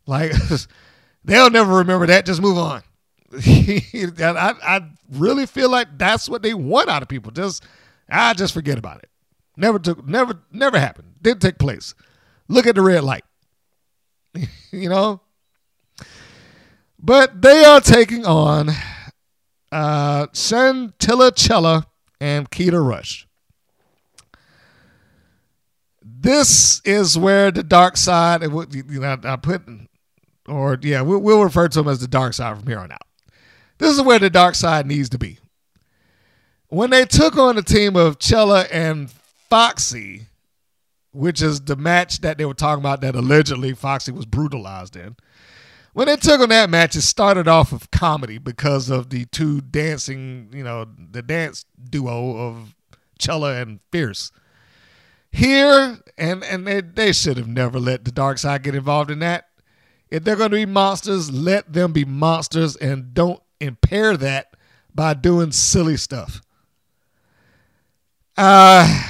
Like they'll never remember that. Just move on. I, I really feel like that's what they want out of people. Just I just forget about it. Never took never never happened. Didn't take place. Look at the red light. you know? But they are taking on uh Chantilly Chella and Keta Rush. This is where the dark side, you know, I put, or yeah, we'll, we'll refer to them as the dark side from here on out. This is where the dark side needs to be. When they took on the team of Chella and Foxy, which is the match that they were talking about that allegedly Foxy was brutalized in. When they took on that match, it started off of comedy because of the two dancing, you know, the dance duo of Chella and Fierce. Here, and and they, they should have never let the dark side get involved in that. If they're going to be monsters, let them be monsters and don't impair that by doing silly stuff. Uh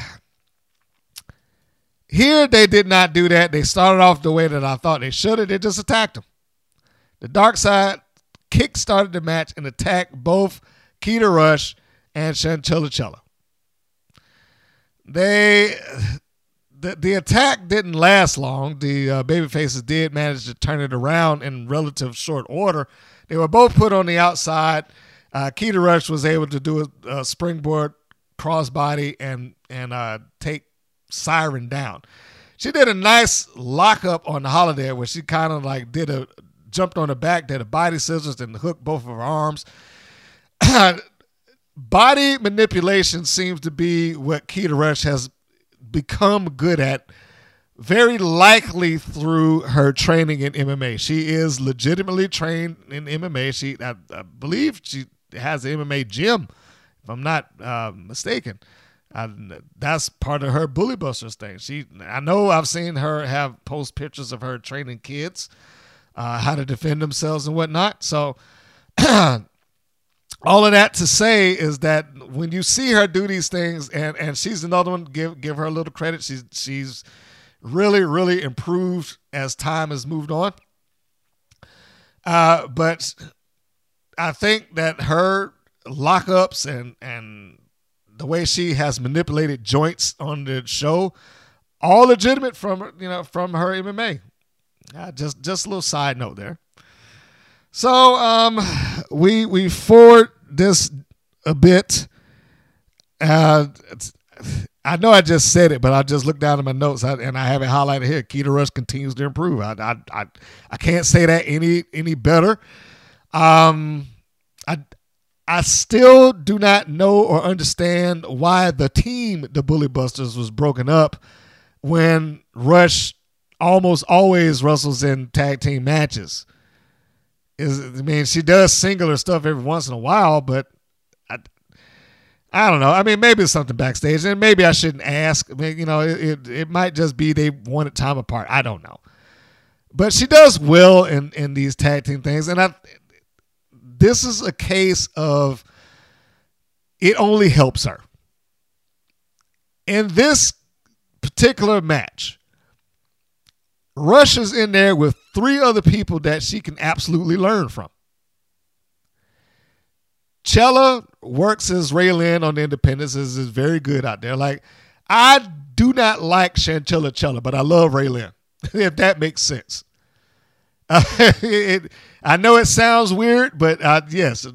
here they did not do that. They started off the way that I thought they should have. They just attacked him. The dark side kick started the match and attacked both Keta Rush and Chantilly Chella. They the, the attack didn't last long. The uh, babyfaces did manage to turn it around in relative short order. They were both put on the outside. Uh, Keta Rush was able to do a, a springboard crossbody and and uh, take Siren down. She did a nice lockup on the Holidead where she kind of like did a jumped on her back, did a body scissors, and hooked both of her arms. body manipulation seems to be what Keta Rush has become good at, very likely through her training in MMA. She is legitimately trained in MMA. She, I, I believe, she has an MMA gym, if I'm not uh, mistaken. I, that's part of her bully busters thing. She, I know, I've seen her have post pictures of her training kids, uh, how to defend themselves and whatnot. So. all of that to say is that when you see her do these things, and and she's another one, give give her a little credit. She's she's really really improved as time has moved on. Uh, but I think that her lockups and and the way she has manipulated joints on the show, all legitimate from you know from her MMA. Just just a little side note there. So um, we we forward this a bit. Uh, I know I just said it, but I just looked down at my notes and I have it highlighted here. Keta Rush continues to improve. I I I, I can't say that any any better. Um, I I still do not know or understand why the team, the Bully Busters, was broken up when Rush almost always wrestles in tag team matches is I mean she does singular stuff every once in a while, but I, I don't know. I mean maybe it's something backstage, and maybe I shouldn't ask. I mean, you know, it, it it might just be they wanted time apart. I don't know, but she does well in in these tag team things, and I. This is a case of it only helps her. In this particular match, Rush is in there with three other people that she can absolutely learn from. Chella works as Raylan on the Independence is, is very good out there. Like I do not like Chantilly Chella, but I love Raylan. if that makes sense. Uh, it, I know it sounds weird, but uh, yes,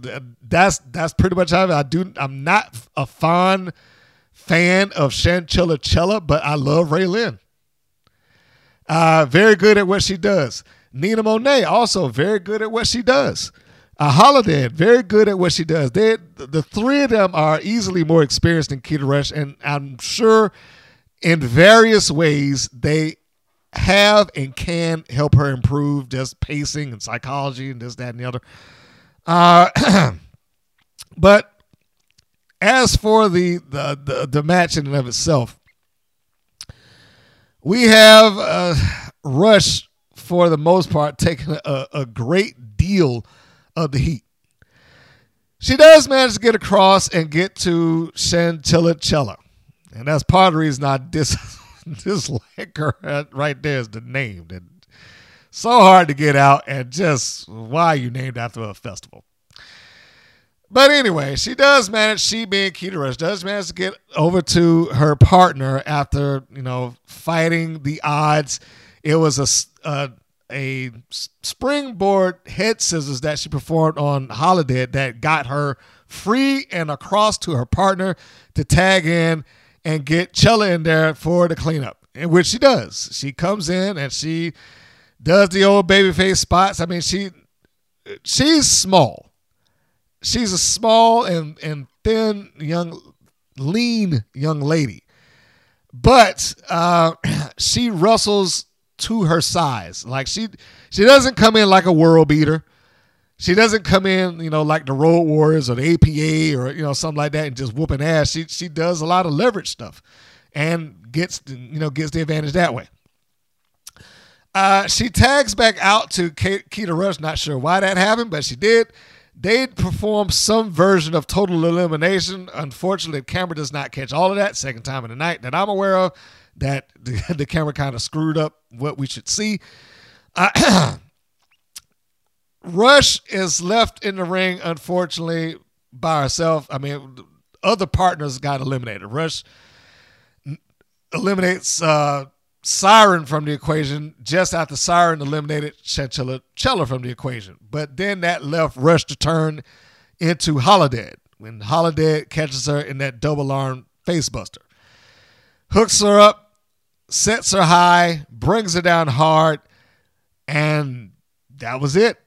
that's that's pretty much how I do. I'm not a fond fan of Chantilly Chella, but I love Raylan. Uh, very good at what she does. Nina Monet also very good at what she does. Uh, Holidead very good at what she does. They, the three of them are easily more experienced than Keta Rush, and I'm sure in various ways they have and can help her improve just pacing and psychology and this, that, and the other. Uh, but as for the, the the the match in and of itself, we have uh, Rush for the most part taking a, a great deal of the heat. She does manage to get across and get to Chantilly Chella. And that's part of the reason I dis- dislike her right there is the name. That so hard to get out and just why you named after a festival. But anyway, she does manage, she being Keta Rush, does manage to get over to her partner after, you know, fighting the odds. It was a, a, a springboard head scissors that she performed on Holidead that got her free and across to her partner to tag in and get Chella in there for the cleanup, in which she does. She comes in and she does the old babyface spots. I mean, she she's small. She's a small and and thin young, lean young lady, but uh, she wrestles to her size. Like she she doesn't come in like a world beater. She doesn't come in, you know, like the Road Warriors or the APA or you know something like that and just whooping ass. She she does a lot of leverage stuff, and gets you know gets the advantage that way. Uh, she tags back out to Ke- Keta Rush. Not sure why that happened, but she did. They performed some version of total elimination. Unfortunately, the camera does not catch all of that. Second time in the night that I'm aware of that the, the camera kind of screwed up what we should see. Uh, Rush is left in the ring, unfortunately, by herself. I mean, other partners got eliminated. Rush eliminates uh, Siren from the equation just after Siren eliminated Chantilly Chella from the equation. But then that left Rush to turn into Holidead when Holidead catches her in that double arm facebuster. Hooks her up, sets her high, brings her down hard, and that was it.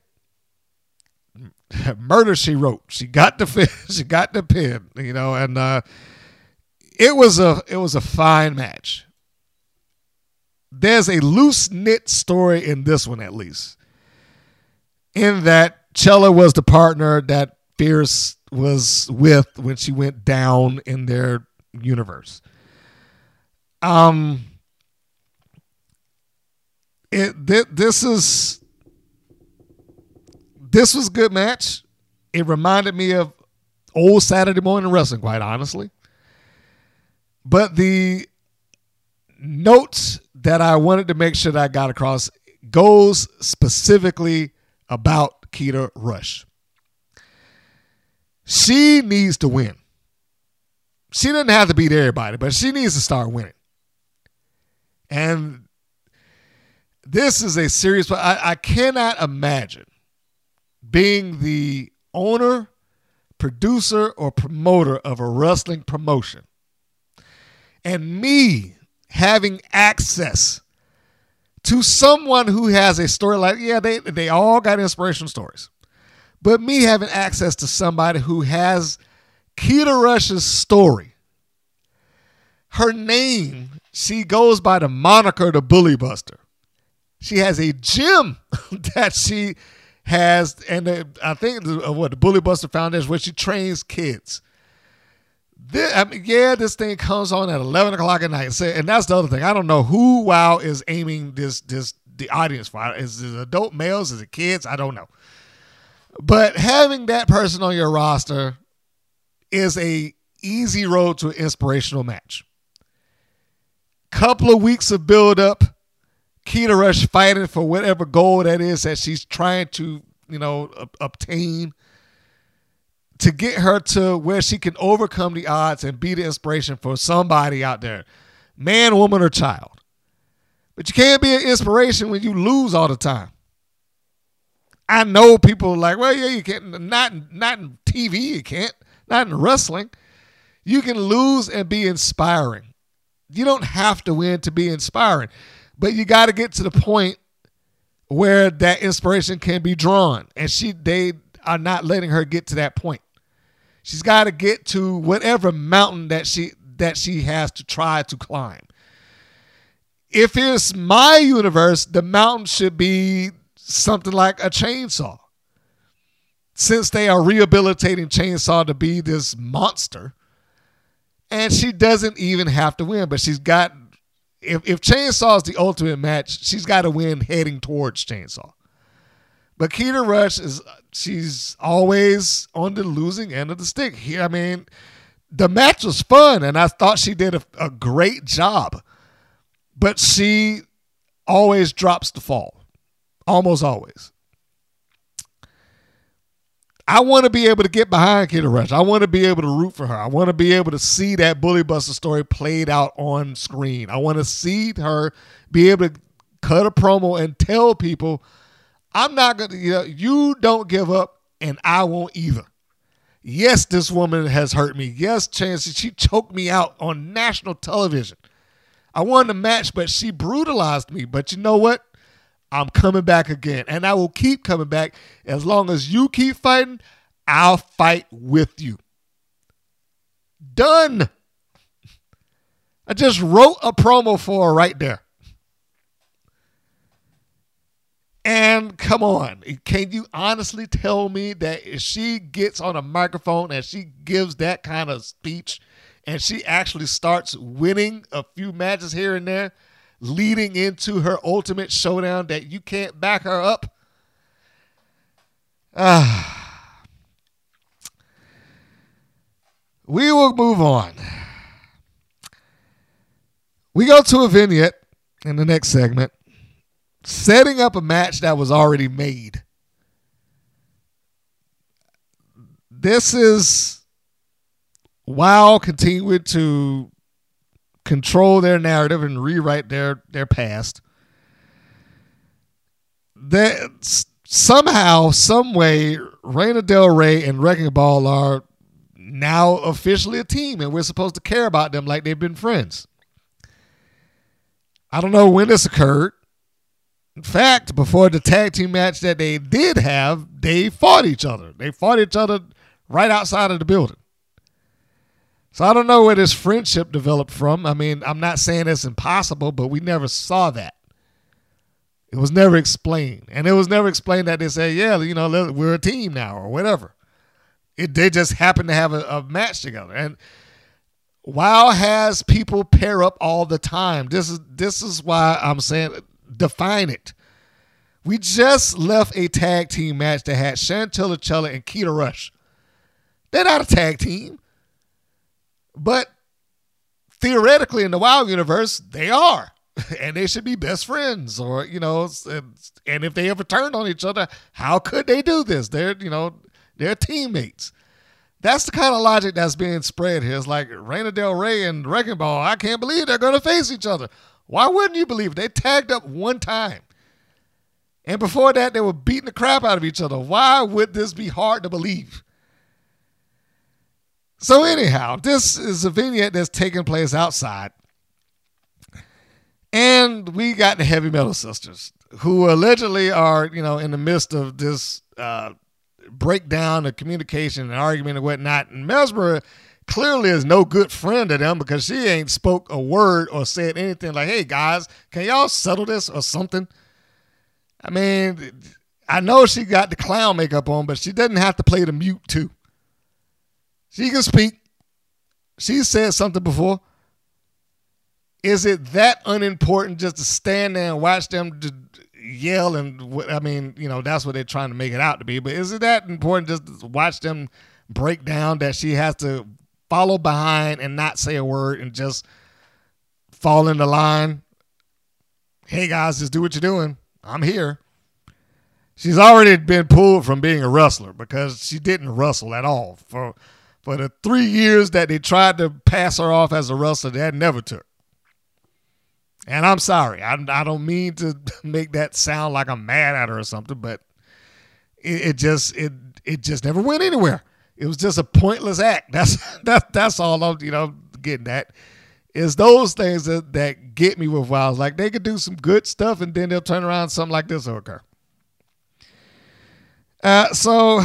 Murder she wrote. She got the she got the pin, you know, and uh, it was a it was a fine match. There's a loose knit story in this one, at least, in that Chella was the partner that Fierce was with when she went down in their universe. Um, it th- this is this was a good match. It reminded me of old Saturday morning wrestling, quite honestly. But the notes that I wanted to make sure that I got across goes specifically about Keta Rush. She needs to win. She doesn't have to beat everybody, but she needs to start winning. And this is a serious. I, I cannot imagine being the owner, producer, or promoter of a wrestling promotion and me having access to someone who has a story like yeah they they all got inspirational stories. But me having access to somebody who has Keta Rush's story her name she goes by the moniker the Bully Buster. She has a gym that she has and uh, I think the, uh, what the Bully Buster Foundation where she trains kids this, I mean, yeah, this thing comes on at eleven o'clock at night, and that's the other thing. I don't know who WoW is aiming this this the audience for. Is it adult males? Is it kids? I don't know. But having that person on your roster is a easy road to an inspirational match. Couple of weeks of build up, Keta Rush fighting for whatever goal that is that she's trying to you know obtain to get her to where she can overcome the odds and be the inspiration for somebody out there, man, woman, or child. But you can't be an inspiration when you lose all the time. I know people like, well, yeah, you can't. Not not in TV, you can't. Not in wrestling. You can lose and be inspiring. You don't have to win to be inspiring, but you got to get to the point where that inspiration can be drawn, and she they are not letting her get to that point. She's got to get to whatever mountain that she that she has to try to climb. If it's my universe, the mountain should be something like a chainsaw. Since they are rehabilitating Chainsaw to be this monster, and she doesn't even have to win, but she's got if, if Chainsaw is the ultimate match, she's got to win heading towards Chainsaw. But Keta Rush is she's always on the losing end of the stick. Here, I mean, the match was fun, and I thought she did a, a great job. But she always drops the fall, almost always. I want to be able to get behind Keta Rush. I want to be able to root for her. I want to be able to see that Bully Buster story played out on screen. I want to see her be able to cut a promo and tell people I'm not gonna. You, know, you don't give up, and I won't either. Yes, this woman has hurt me. Yes, Chance, she choked me out on national television. I won the match, but she brutalized me. But you know what? I'm coming back again. And I will keep coming back. As long as you keep fighting, I'll fight with you. Done. I just wrote a promo for her right there. And come on, can you honestly tell me that if she gets on a microphone and she gives that kind of speech and she actually starts winning a few matches here and there, leading into her ultimate showdown, that you can't back her up? Ah. We will move on. We go to a vignette in the next segment setting up a match that was already made. This is while continuing to control their narrative and rewrite their their past. That somehow, some way, Reina Del Rey and Wrecking Ball are now officially a team, and we're supposed to care about them like they've been friends. I don't know when this occurred. In fact, before the tag team match that they did have, they fought each other. They fought each other right outside of the building. So I don't know where this friendship developed from. I mean, I'm not saying it's impossible, but we never saw that. It was never explained. And it was never explained that they say, yeah, you know, we're a team now or whatever. It, they just happened to have a, a match together. And WoW has people pair up all the time. This is this is why I'm saying define it. We just left a tag team match that had Chantilly Chella and Keta Rush. They're not a tag team, but theoretically in the Wild universe, they are, and they should be best friends. Or you know, and if they ever turned on each other, how could they do this? They're you know they're teammates. That's the kind of logic that's being spread here. It's like Reina Del Rey and Wrecking Ball. I can't believe they're going to face each other. Why wouldn't you believe it? They tagged up one time. And before that, they were beating the crap out of each other. Why would this be hard to believe? So, anyhow, this is a vignette that's taking place outside. And we got the Heavy Metal Sisters, who allegedly are, you know, in the midst of this uh, breakdown of communication and argument and whatnot. And Mesmer clearly is no good friend to them because she ain't spoke a word or said anything like, hey guys, can y'all settle this or something? I mean, I know she got the clown makeup on, but she doesn't have to play the mute too. She can speak. She said something before. Is it that unimportant just to stand there and watch them yell and I mean, you know, that's what they're trying to make it out to be. But is it that important just to watch them break down that she has to follow behind and not say a word and just fall in the line. Hey guys, just do what you're doing. I'm here. She's already been pulled from being a wrestler because she didn't wrestle at all. For for the three years that they tried to pass her off as a wrestler, that never took. And I'm sorry. I, I don't mean to make that sound like I'm mad at her or something, but it, it just it it just never went anywhere. It was just a pointless act. That's that that's all I'm you know getting at. Is those things that, that get me with Wilds. Like they could do some good stuff and then they'll turn around something like this will occur. Uh, so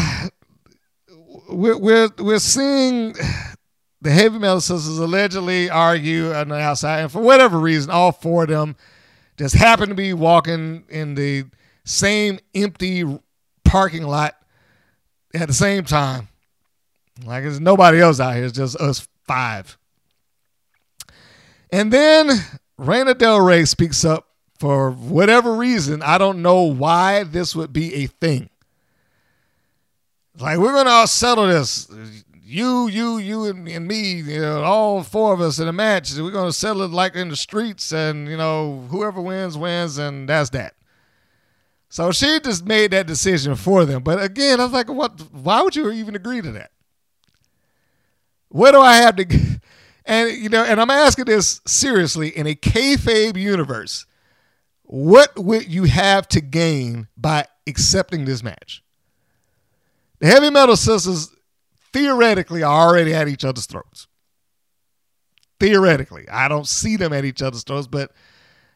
we're we're we're seeing the heavy metal sisters allegedly argue on the outside, and for whatever reason, all four of them just happen to be walking in the same empty parking lot at the same time. Like there's nobody else out here. It's just us five. And then Reina Del Rey speaks up for whatever reason. I don't know why this would be a thing. Like we're gonna all settle this. You, you, you, and, and me, you know, all four of us in a match. We're gonna settle it like in the streets, and you know, whoever wins wins, and that's that. So she just made that decision for them. But again, I was like, what? Why would you even agree to that? What do I have to? And you know, and I'm asking this seriously in a kayfabe universe. What would you have to gain by accepting this match? The Heavy Metal Sisters theoretically are already at each other's throats. Theoretically, I don't see them at each other's throats, but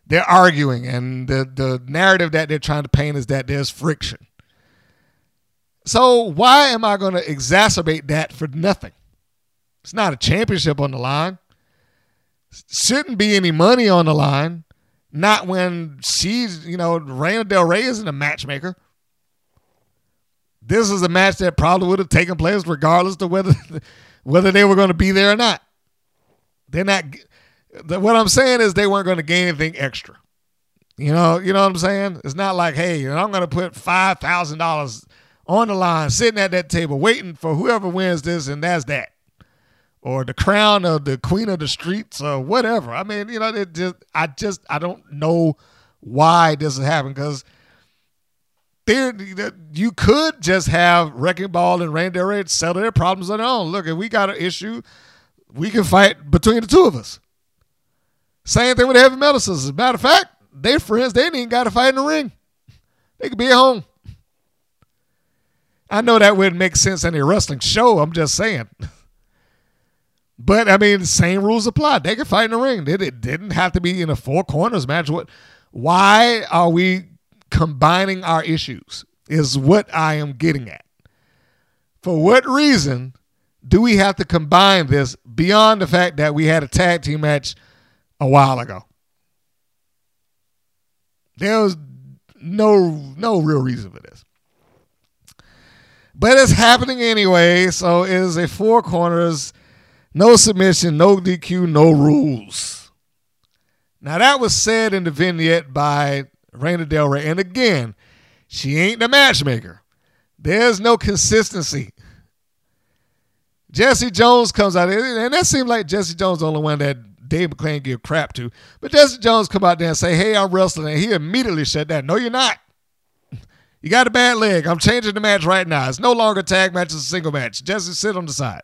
they're arguing, and the the narrative that they're trying to paint is that there's friction. So why am I going to exacerbate that for nothing? It's not a championship on the line. Shouldn't be any money on the line. Not when she's, you know, Reina Del Rey isn't a matchmaker. This is a match that probably would have taken place regardless of whether whether they were going to be there or not. They're not. What I'm saying is they weren't going to gain anything extra. You know, you know what I'm saying? It's not like, hey, I'm going to put five thousand dollars on the line, sitting at that table, waiting for whoever wins this, and that's that, or the crown of the queen of the streets, or whatever. I mean, you know, it just, I just, I don't know why this is happening because there, you could just have Wrecking Ball and Randy Orton settle their problems on their own. Look, if we got an issue, we can fight between the two of us. Same thing with the heavy metal sisters. A matter of fact, they're friends. They ain't even got to fight in the ring. They could be at home. I know that wouldn't make sense in a wrestling show. I'm just saying. But I mean, the same rules apply. They could fight in the ring. It didn't have to be in a four corners match. What? Why are we combining our issues? Is what I am getting at. For what reason do we have to combine this beyond the fact that we had a tag team match a while ago? There was no no real reason for this. But it's happening anyway, so it is a four corners, no submission, no DQ, no rules. Now that was said in the vignette by Reina Del Rey. And again, she ain't the matchmaker. There's no consistency. Jesse Jones comes out, and that seemed like Jesse Jones the only one that Dave McLane give crap to. But Jesse Jones come out there and say, "Hey, I'm wrestling," and he immediately shut down. No, you're not. You got a bad leg. I'm changing the match right now. It's no longer a tag match, it's a single match. Jesse, sit on the side.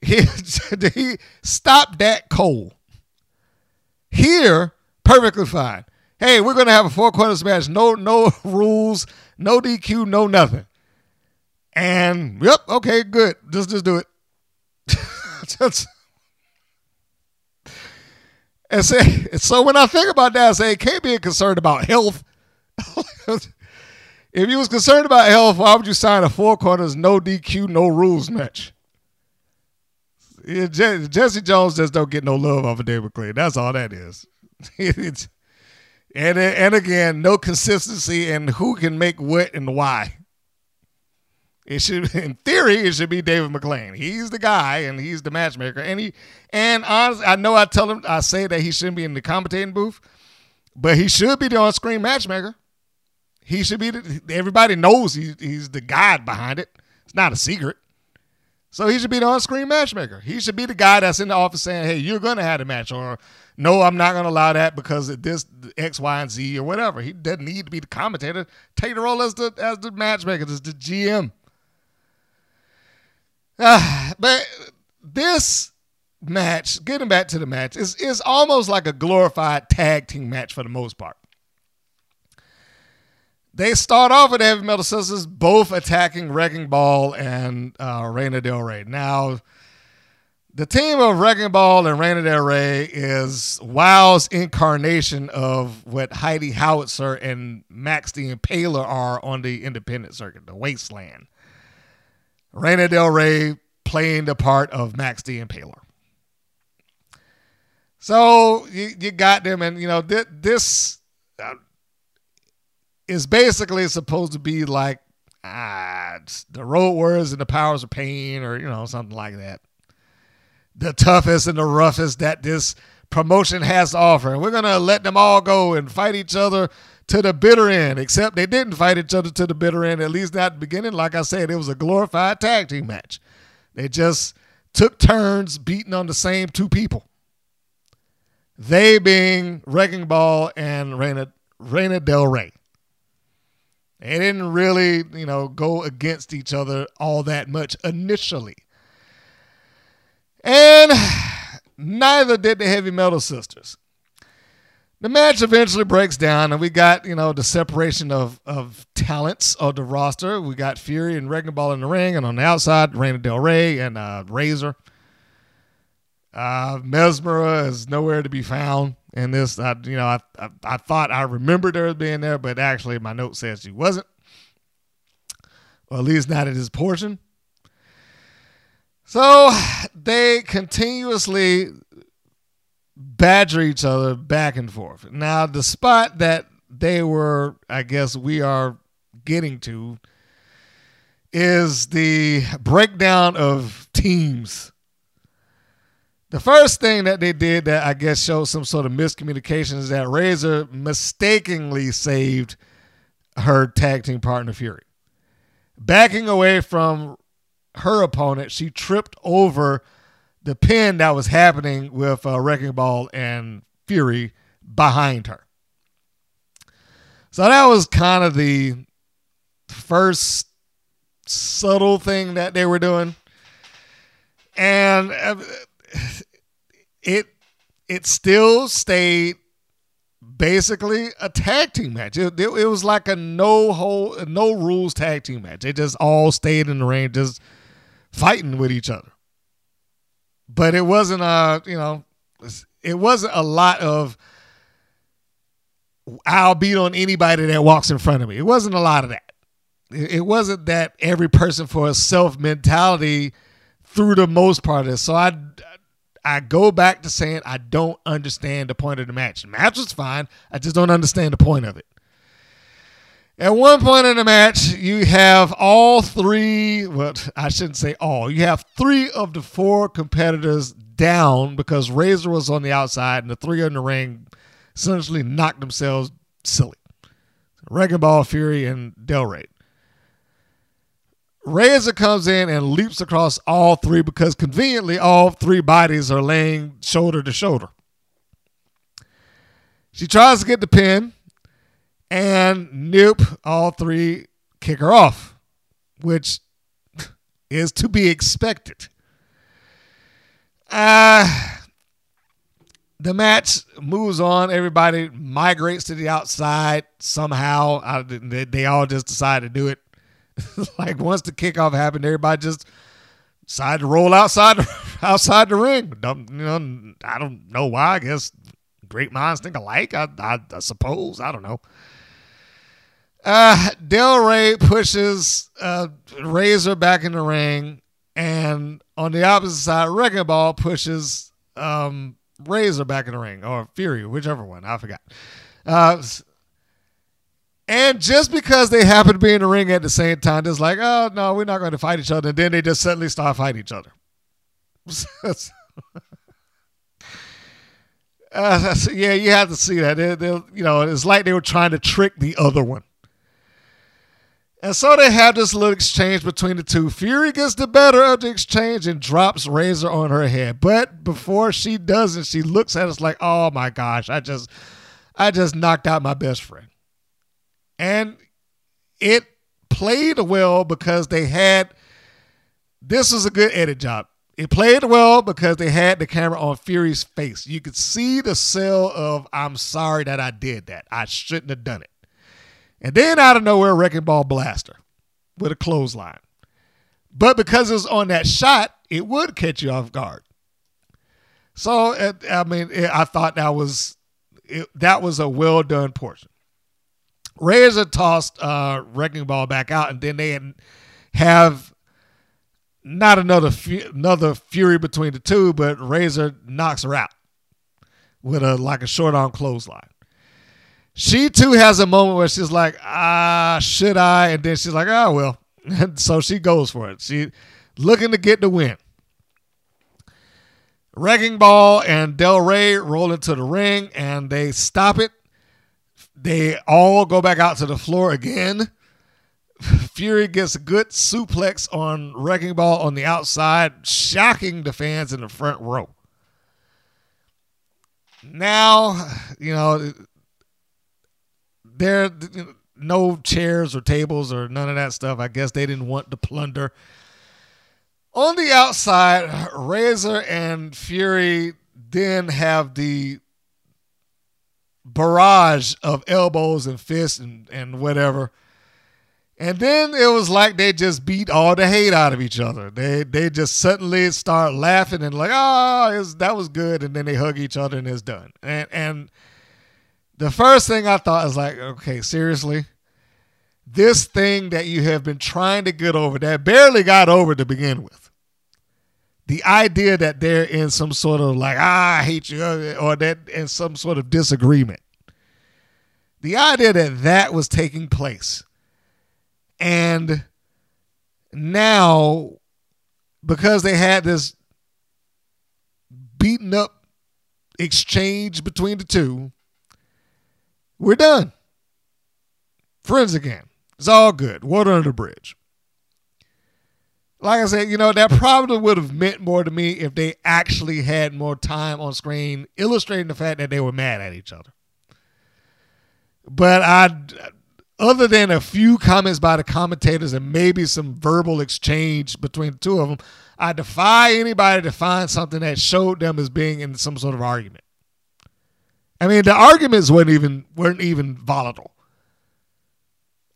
He, stopped that cold. Here, perfectly fine. Hey, we're gonna have a four corners match. No, no rules, no DQ, no nothing. And yep, okay, good. Just just do it. just, and say, so when I think about that, I say, can't be concerned about health. If you was concerned about health, why would you sign a four corners, no DQ, no rules match? Jesse Jones just don't get no love off of David Clay. That's all that is. and and again, no consistency in who can make what and why. It should, in theory, it should be David McLane. He's the guy, and he's the matchmaker. And he, and honestly, I know I tell him, I say that he shouldn't be in the commentating booth, but he should be the on-screen matchmaker. He should be. The, everybody knows he, he's the god behind it. It's not a secret. So he should be the on-screen matchmaker. He should be the guy that's in the office saying, "Hey, you're to have a match," or "No, I'm not to allow that because of this X, Y, and Z, or whatever." He doesn't need to be the commentator. Take the role as the as the matchmaker, as the GM. Uh, but this match, getting back to the match, is is almost like a glorified tag team match for the most part. They start off with Heavy Metal Sisters both attacking Wrecking Ball and uh, Reina Del Rey. Now, the team of Wrecking Ball and Reina Del Rey is WOW's incarnation of what Heidi Howitzer and Max the Impaler are on the independent circuit, the Wasteland. Reina Del Rey playing the part of Max the Impaler. So you, you got them, and you know th- this uh, is basically supposed to be like ah, the road warriors and the powers of pain, or you know something like that. The toughest and the roughest that this promotion has to offer, and we're gonna let them all go and fight each other to the bitter end. Except they didn't fight each other to the bitter end, at least not the beginning. Like I said, it was a glorified tag team match. They just took turns beating on the same two people. They being Wrecking Ball and Reina, Reina Del Rey. They didn't really, you know, go against each other all that much initially. And neither did the Heavy Metal Sisters. The match eventually breaks down, and we got you know the separation of of talents of the roster. We got Fury and Wrecking Ball in the ring, and on the outside, Reina Del Rey and uh, Razor. Uh, Mesmera is nowhere to be found in this. I, you know, I, I I thought I remembered her being there, but actually my note says she wasn't, or at least not at his portion. So they continuously badger each other back and forth. Now, the spot that they were, I guess, we are getting to is the breakdown of teams. The first thing that they did that I guess showed some sort of miscommunication is that Razor mistakenly saved her tag team partner Fury. Backing away from her opponent, she tripped over the pin that was happening with uh, Wrecking Ball and Fury behind her. So that was kind of the first subtle thing that they were doing. And uh, it it still stayed basically a tag team match. It, it, it was like a no whole no rules tag team match. They just all stayed in the ring, just fighting with each other. But it wasn't a you know it wasn't a lot of I'll beat on anybody that walks in front of me. It wasn't a lot of that. It, wasn't that every person for a self mentality through the most part of this. So I I go back to saying I don't understand the point of the match. The match was fine. I just don't understand the point of it. At one point in the match, you have all three, well, I shouldn't say all, you have three of the four competitors down because Razor was on the outside and the three in the ring essentially knocked themselves silly. Wrecking Ball, Fury, and Del Rey. Razor comes in and leaps across all three because conveniently all three bodies are laying shoulder to shoulder. She tries to get the pin, and nope, all three kick her off, which is to be expected. Uh, the match moves on. Everybody migrates to the outside somehow. I, they, they all just decide to do it. like once the kickoff happened, everybody just decided to roll outside outside the ring. You know, I don't know why. I guess great minds think alike. I, I, I suppose. I don't know. Uh, Del Rey pushes uh, Razor back in the ring, and on the opposite side, Wrecking Ball pushes um, Razor back in the ring, or Fury, whichever one. I forgot. Uh, and just because they happen to be in the ring at the same time, it's like, oh no, we're not going to fight each other. And then they just suddenly start fighting each other. uh, yeah, you have to see that. They, they, you know, it's like they were trying to trick the other one. And so they have this little exchange between the two. Fury gets the better of the exchange and drops Razor on her head. But before she does it, she looks at us like, "Oh my gosh, I just, I just knocked out my best friend." And it played well because they had. This was a good edit job. It played well because they had the camera on Fury's face. You could see the sell of "I'm sorry that I did that. I shouldn't have done it." And then out of nowhere, Wrecking Ball blaster with a clothesline. But because it was on that shot, it would catch you off guard. So uh, I mean, I thought that was that was a well done portion. Razor tossed uh, Wrecking Ball back out, and then they have not another fu- another fury between the two, but Razor knocks her out with a like a short arm clothesline she too has a moment where she's like, ah, should I? And then she's like, oh, well. And so she goes for it. She looking to get the win. Wrecking Ball and Del Rey roll into the ring and they stop it. They all go back out to the floor again. Fury gets a good suplex on Wrecking Ball on the outside, shocking the fans in the front row. Now, you know, there no chairs or tables or none of that stuff. I guess they didn't want to plunder. On the outside, Razor and Fury then have the barrage of elbows and fists and, and whatever. And then it was like they just beat all the hate out of each other. They they just suddenly start laughing and like, oh, that was good, and then they hug each other and it's done. And and the first thing I thought was like, okay, seriously, this thing that you have been trying to get over that barely got over to begin with. The idea that they're in some sort of like, ah, I hate you, or that in some sort of disagreement. The idea that that was taking place and now, because they had this beaten up exchange between the two, we're done. Friends again. It's all good. Water under the bridge. Like I said, you know, that probably would have meant more to me if they actually had more time on screen illustrating the fact that they were mad at each other. But I other than a few comments by the commentators and maybe some verbal exchange between the two of them, I defy anybody to find something that showed them as being in some sort of argument. I mean, the arguments weren't even weren't even volatile.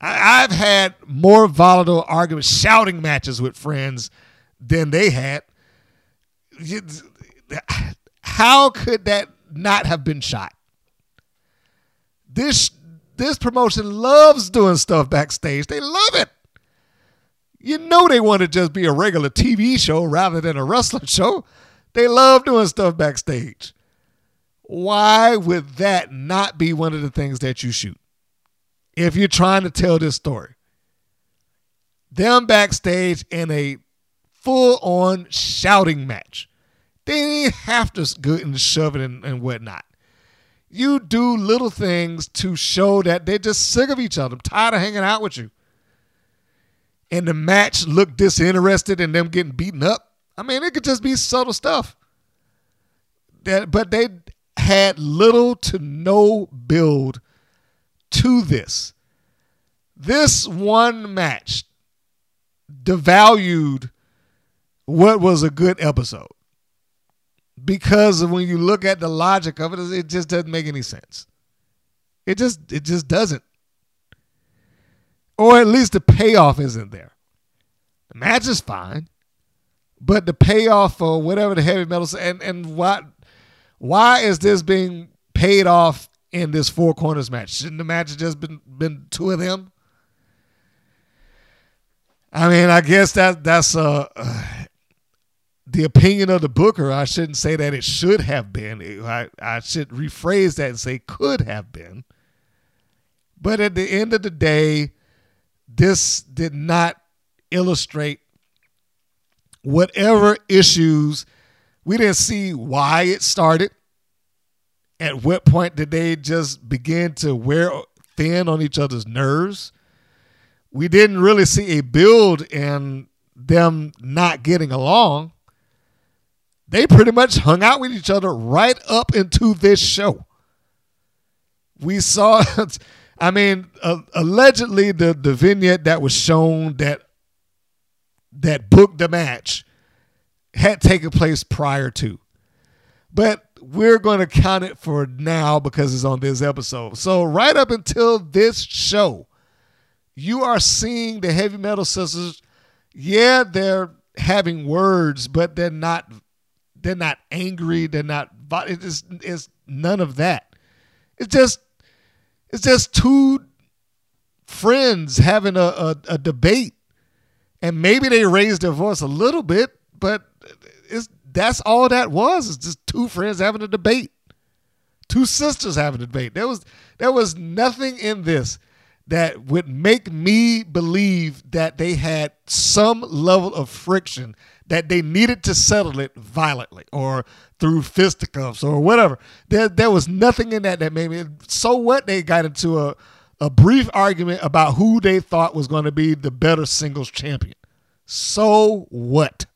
I, have had more volatile arguments, shouting matches with friends than they had. How could that not have been shot? This this promotion loves doing stuff backstage. They love it. You know they want to just be a regular TV show rather than a wrestling show. They love doing stuff backstage. Why would that not be one of the things that you shoot? If you're trying to tell this story. Them backstage in a full on shouting match. They didn't have to good and shove it and, and whatnot you do little things to show that they're just sick of each other, tired of hanging out with you. And the match looked disinterested in them getting beaten up. I mean, it could just be subtle stuff. That, but they had little to no build to this. This one match devalued what was a good episode because when you look at the logic of it, it just doesn't make any sense. It just it just doesn't. Or at least the payoff isn't there. The match is fine, but the payoff for whatever the heavy metal and and what why is this being paid off in this four corners match? Shouldn't the match just been been two of them? I mean, I guess that that's uh, the opinion of the booker, I shouldn't say that it should have been. I, I should rephrase that and say could have been. But at the end of the day, this did not illustrate whatever issues. We didn't see why it started. At what point did they just begin to wear thin on each other's nerves? We didn't really see a build in them not getting along they pretty much hung out with each other right up into this show. We saw, I mean, uh, allegedly the the vignette that was shown that that booked the match had taken place prior to, but we're going to count it for now because it's on this episode. So right up until this show, you are seeing the heavy metal sisters. Yeah, they're having words, but they're not they're not angry. They're not. It's, it's none of that. It's just it's just two friends having a, a, a debate, and maybe they raised their voice a little bit, but that's all that was. It's just two friends having a debate, two sisters having a debate. There was there was nothing in this that would make me believe that they had some level of friction that they needed to settle it violently or through fisticuffs or whatever. There, there was nothing in that that made me. So what? They got into a, a brief argument about who they thought was going to be the better singles champion. So what?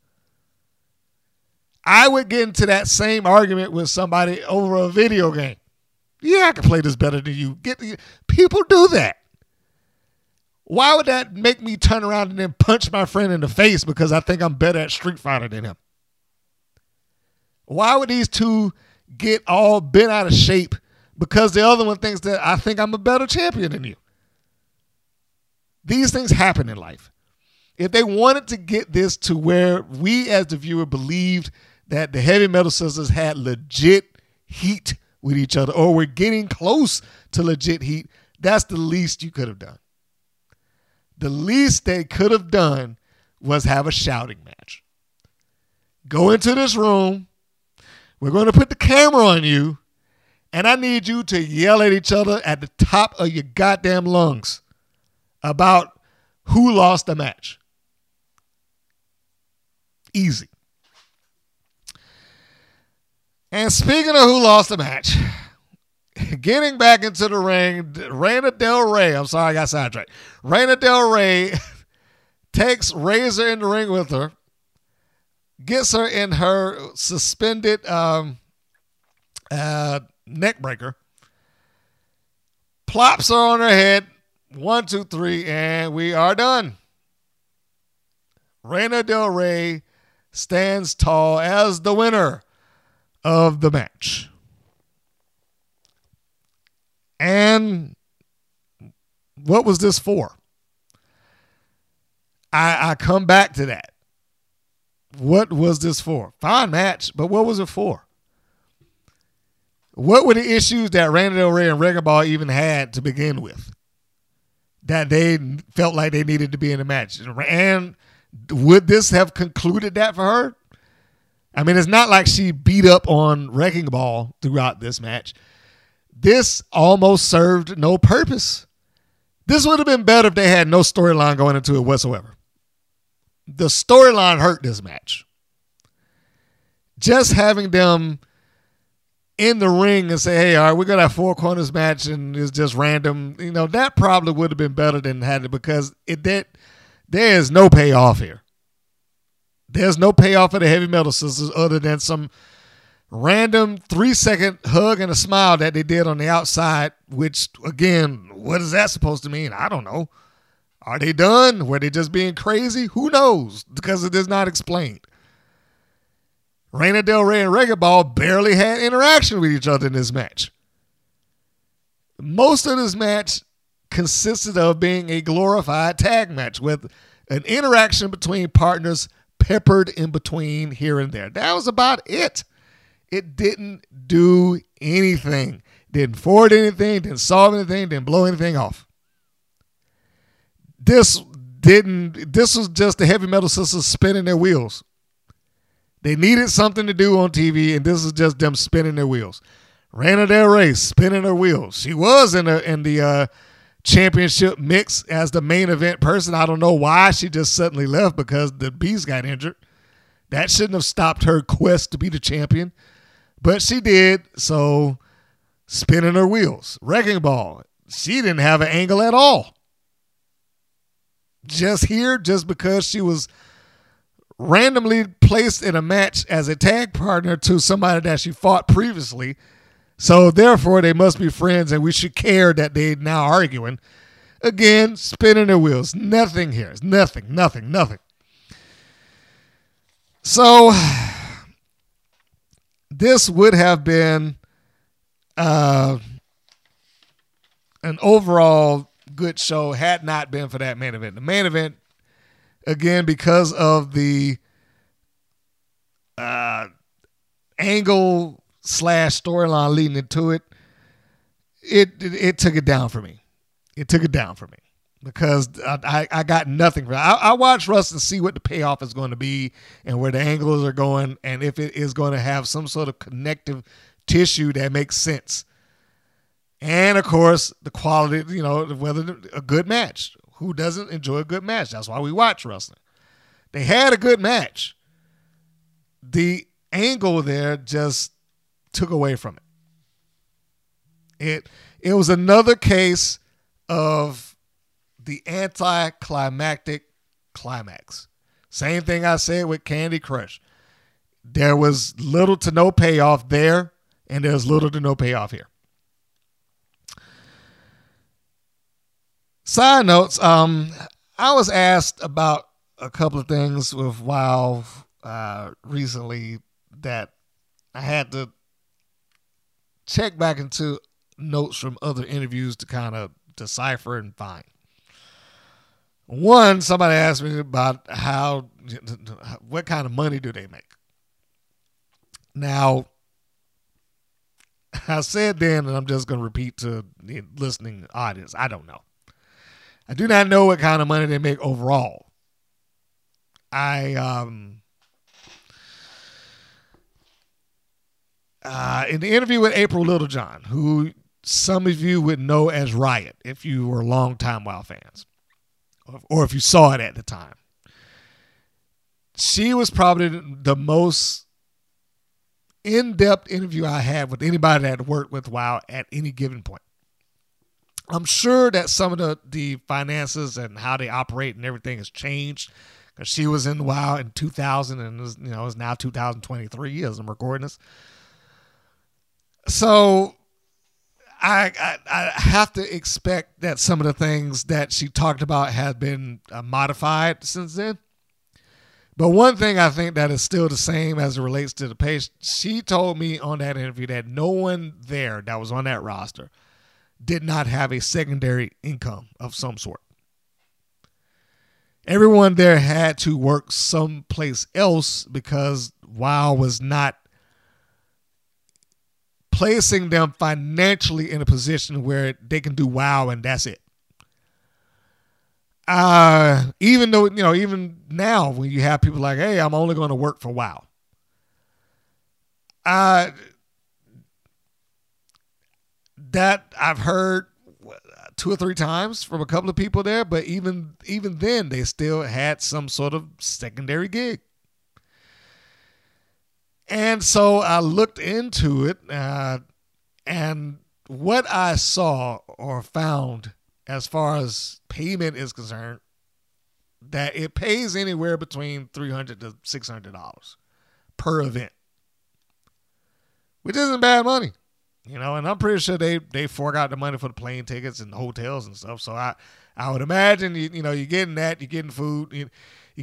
I would get into that same argument with somebody over a video game. Yeah, I can play this better than you. Get people do that. Why would that make me turn around and then punch my friend in the face because I think I'm better at Street Fighter than him? Why would these two get all bent out of shape because the other one thinks that I think I'm a better champion than you. These things happen in life. If they wanted to get this to where we as the viewer believed that the heavy metal sisters had legit heat with each other or were getting close to legit heat, that's the least you could have done. The least they could have done was have a shouting match. Go into this room. We're going to put the camera on you, and I need you to yell at each other at the top of your goddamn lungs about who lost the match. Easy. And speaking of who lost the match, getting back into the ring, Reina Del Rey. I'm sorry, I got sidetracked. Reina Del Rey takes Razor in the ring with her, gets her in her suspended um, uh, neck breaker, plops her on her head. One, two, three, and we are done. Reina Del Rey stands tall as the winner of the match. And what was this for? I, I come back to that. What was this for? Fine match, but what was it for? What were the issues that Randy Del Rey and Wrecking Ball even had to begin with? That they felt like they needed to be in the match. And would this have concluded that for her? I mean, it's not like she beat up on Wrecking Ball throughout this match. This almost served no purpose. This would have been better if they had no storyline going into it whatsoever. The storyline hurt this match. Just having them in the ring and say, hey, all right, we're going to have four corners match and it's just random, you know, that probably would have been better than had it because it did, there is no payoff here. There's no payoff for the heavy metal sisters other than some random three second hug and a smile that they did on the outside, which again, what is that supposed to mean? I don't know. Are they done? Were they just being crazy? Who knows? Because it is not explained. Reina Del Rey and Wrecking Ball barely had interaction with each other in this match. Most of this match consisted of being a glorified tag match with an interaction between partners peppered in between here and there. That was about it. It didn't do anything, didn't forward anything, didn't solve anything, didn't blow anything off. This didn't, this was just the heavy metal sisters spinning their wheels. They needed something to do on TV, and this is just them spinning their wheels. Ran Reina Del Rey spinning her wheels. She was in the in the uh, championship mix as the main event person. I don't know why she just suddenly left because the Beast got injured. That shouldn't have stopped her quest to be the champion, but she did. So spinning her wheels. Wrecking Ball. She didn't have an angle at all. Just here, just because she was randomly placed in a match as a tag partner to somebody that she fought previously. So therefore, they must be friends, and we should care that they're now arguing. Again, spinning their wheels. Nothing here. Nothing. Nothing. Nothing. So this would have been uh, an overall good show had not been for that main event. The main event again because of the uh, angle slash storyline leading into it, it, it, it took it down for me. It took it down for me because I, I, I got nothing for it. I, I watch Russ and see what the payoff is going to be and where the angles are going and if it is going to have some sort of connective tissue that makes sense. And of course, the quality, you know, whether a good match who doesn't enjoy a good match? That's why we watch wrestling. They had a good match. The angle there just took away from it. It it was another case of the anticlimactic climax. Same thing I said with Kandi Krush. There was little to no payoff there, and there's little to no payoff here. Side notes, um, I was asked about a couple of things with WoW uh, recently that I had to check back into notes from other interviews to kind of decipher and find. One, somebody asked me about how, what kind of money do they make? Now, I said then, and I'm just going to repeat to the listening audience I don't know. I do not know what kind of money they make overall. I, um, uh, in the interview with April Littlejohn, who some of you would know as Riot if you were longtime WoW fans, or if you saw it at the time. She was probably the most in-depth interview I had with anybody that worked with WoW at any given point. I'm sure that some of the, the finances and how they operate and everything has changed because she was in WoW in 2000 and was, you know it's now 2023 as I'm recording this. So I, I, I have to expect that some of the things that she talked about have been uh, modified since then. But one thing I think that is still the same as it relates to the page, she told me on that interview that no one there that was on that roster did not have a secondary income of some sort. Everyone there had to work someplace else because WoW was not placing them financially in a position where they can do WoW and that's it. Uh, even though you know, even now when you have people like, "Hey, I'm only going to work for WoW," uh, that I've heard two or three times from a couple of people there, but even even then, they still had some sort of secondary gig. And so I looked into it, uh, and what I saw or found as far as payment is concerned, that it pays anywhere between three hundred to six hundred dollars per event, which isn't bad money, you know. And I'm pretty sure they they forgot the money for the plane tickets and the hotels and stuff. So I I would imagine you you know you're getting that, you're getting food, you're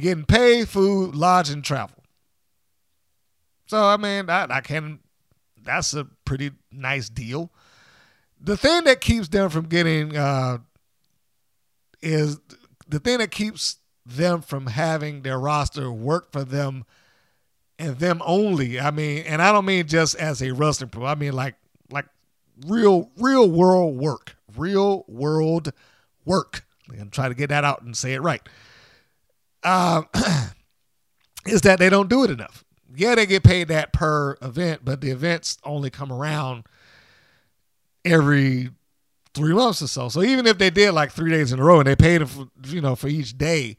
getting pay, food, lodging, travel. So I mean, I, I can. That's a pretty nice deal. The thing that keeps them from getting uh, is the thing that keeps them from having their roster work for them and them only. I mean, and I don't mean just as a wrestling pro. I mean like like real real world work, real world work. I'm trying to get that out and say it right. Um, is that they don't do it enough yeah, they get paid that per event, but the events only come around every three months or so. So even if they did like three days in a row and they paid them, for, you know, for each day,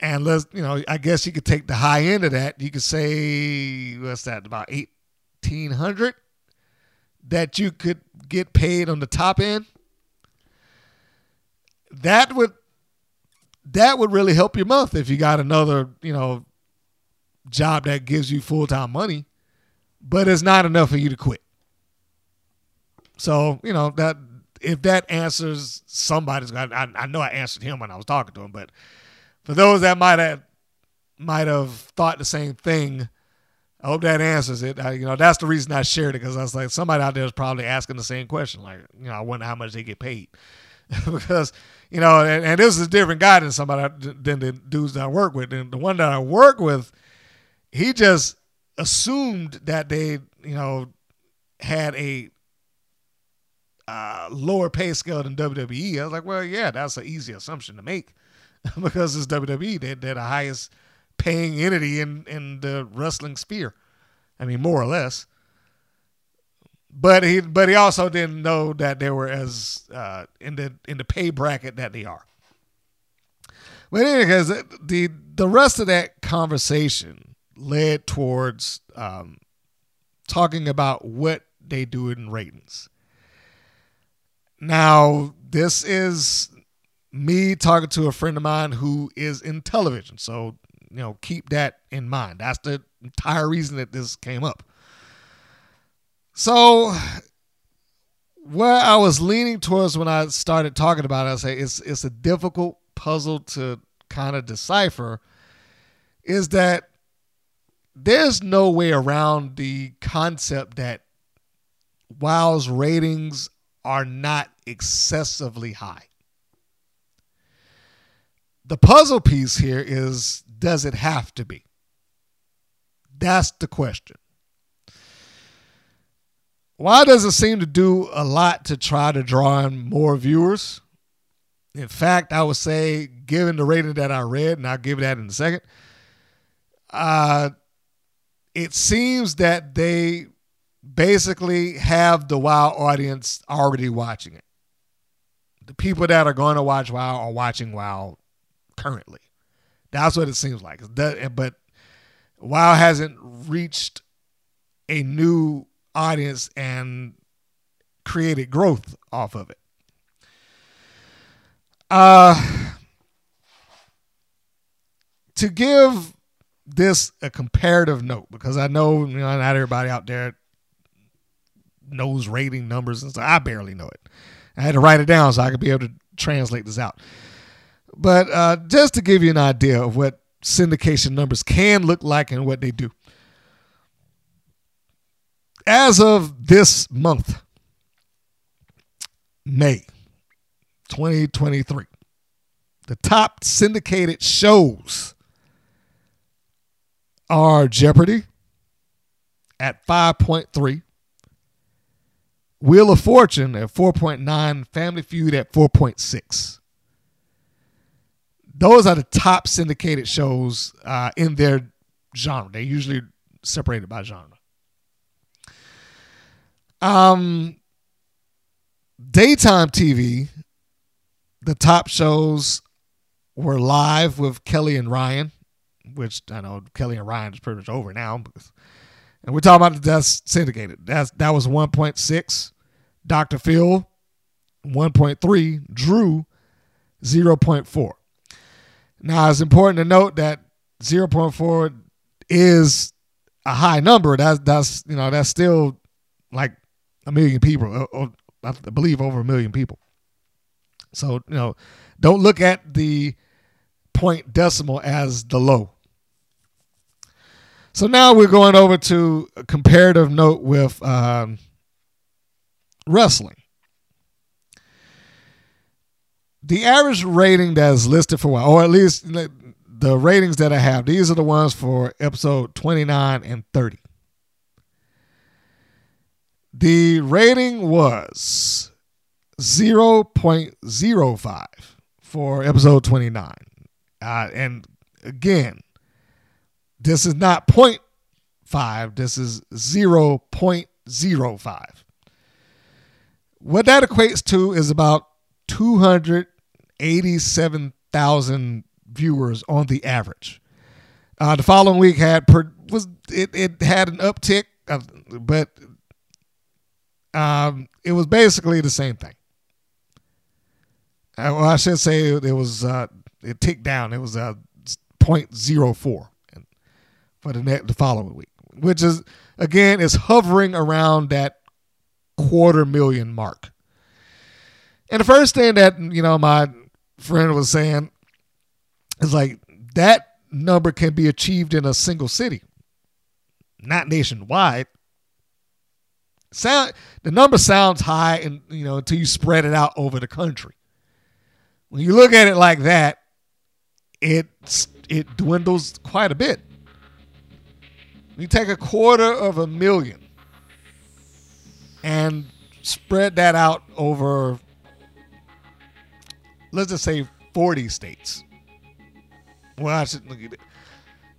and let's, you know, I guess you could take the high end of that. You could say what's that about eighteen hundred that you could get paid on the top end. That would that would really help your month if you got another, you know, job that gives you full time money, but it's not enough for you to quit. So you know that if that answers somebody's, I, I know I answered him when I was talking to him, but for those that might have might have thought the same thing, I hope that answers it. I, you know, that's the reason I shared it because I was like, somebody out there is probably asking the same question. Like, you know, I wonder how much they get paid because you know, and, and, this is a different guy than somebody than the dudes that I work with. And the one that I work with, he just assumed that they, you know, had a uh, lower pay scale than WWE. I was like, well, yeah, that's an easy assumption to make because it's WWE. They're, they're the highest paying entity in, in the wrestling sphere. I mean, more or less. But he, but he also didn't know that they were as uh, in the in the pay bracket that they are. But anyways, the the rest of that conversation led towards um, talking about what they do in ratings. Now, this is me talking to a friend of mine who is in television. So, you know, keep that in mind. That's the entire reason that this came up. So, where I was leaning towards when I started talking about it, I say it's it's a difficult puzzle to kind of decipher is that there's no way around the concept that WoW's ratings are not excessively high. The puzzle piece here is does it have to be? That's the question. Why does it seem to do a lot to try to draw in more viewers? In fact, I would say, given the rating that I read, and I'll give that in a second, uh, it seems that they basically have the WoW audience already watching it. The people that are going to watch WoW are watching WoW currently. That's what it seems like. But WoW hasn't reached a new audience and created growth off of it. Uh, to give this a comparative note, because I know you know not everybody out there knows rating numbers and stuff. I barely know it. I had to write it down so I could be able to translate this out. But uh, just to give you an idea of what syndication numbers can look like and what they do. As of this month, May 2023, the top syndicated shows are Jeopardy at 5.3, Wheel of Fortune at 4.9, Family Feud at 4.6. Those are the top syndicated shows uh, in their genre. They're usually separated by genre. Um, daytime TV, the top shows were live with Kelly and Ryan, which I know Kelly and Ryan is pretty much over now. And we're talking about that's syndicated. That's that was 1.6. Dr. Phil, 1.3. Drew, 0.4. Now it's important to note that 0.4 is a high number. That's that's you know that's still like a million people, or I believe over a million people. So you know, don't look at the point decimal as the low. So now we're going over to a comparative note with um, wrestling. The average rating that is listed for or at least the ratings that I have, these are the ones for episode 29 and 30. The rating was 0.05 for episode 29. Uh, and again, this is not 0.5, this is 0.05. What that equates to is about 287,000 viewers on the average. Uh, the following week had per, was it, it had an uptick, of, but um, it was basically the same thing. Uh, well, I should say it, was uh, it ticked down. It was uh, 0.04 for the next, the following week, which is again is hovering around that quarter million mark. And the first thing that you know my friend was saying is like that number can be achieved in a single city, not nationwide. Sound the number sounds high, and you know until you spread it out over the country. When you look at it like that, it it dwindles quite a bit. You take a quarter of a million and spread that out over, let's just say 40 states. Well, I should look at it.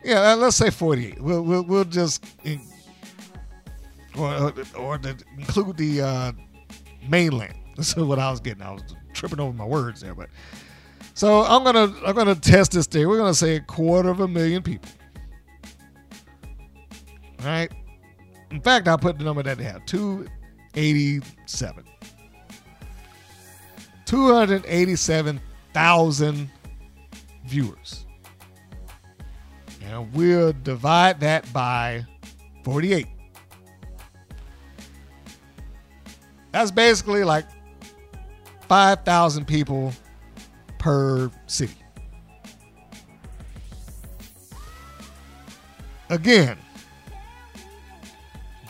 Yeah, let's say 48. We'll, we'll, we'll just, in, or, or to include the uh, mainland. This is what I was getting. I was tripping over my words there, but so I'm gonna I'm gonna test this theory. We're gonna say a quarter of a million people. All right. In fact, I'll put the number that they have 287. 287,000 viewers. And we'll divide that by 48. That's basically like 5,000 people per city. Again,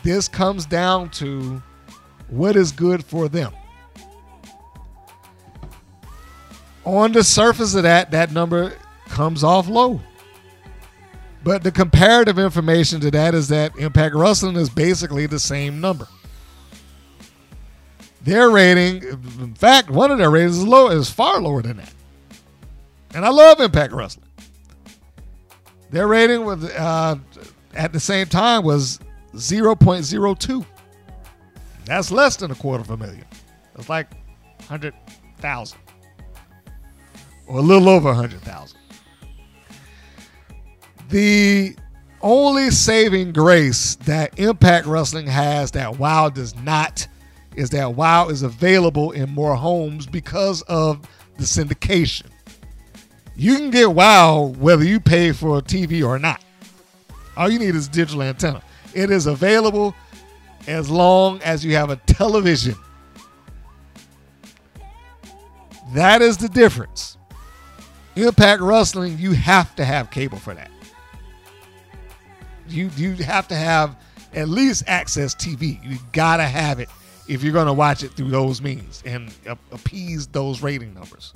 this comes down to what is good for them. On the surface of that, that number comes off low. But the comparative information to that is that Impact Wrestling is basically the same number. Their rating, in fact, one of their ratings is low, is far lower than that. And I love Impact Wrestling. Their rating was uh, at the same time was 0.02. That's less than a quarter of a million. It's like 100,000. Or a little over 100,000. The only saving grace that Impact Wrestling has that WoW does not is that WoW is available in more homes because of the syndication. You can get WoW whether you pay for a TV or not. All you need is digital antenna. It is available as long as you have a television. That is the difference. Impact Wrestling, you have to have cable for that. You you have to have at least AXS TV. You gotta have it if you're gonna watch it through those means and appease those rating numbers.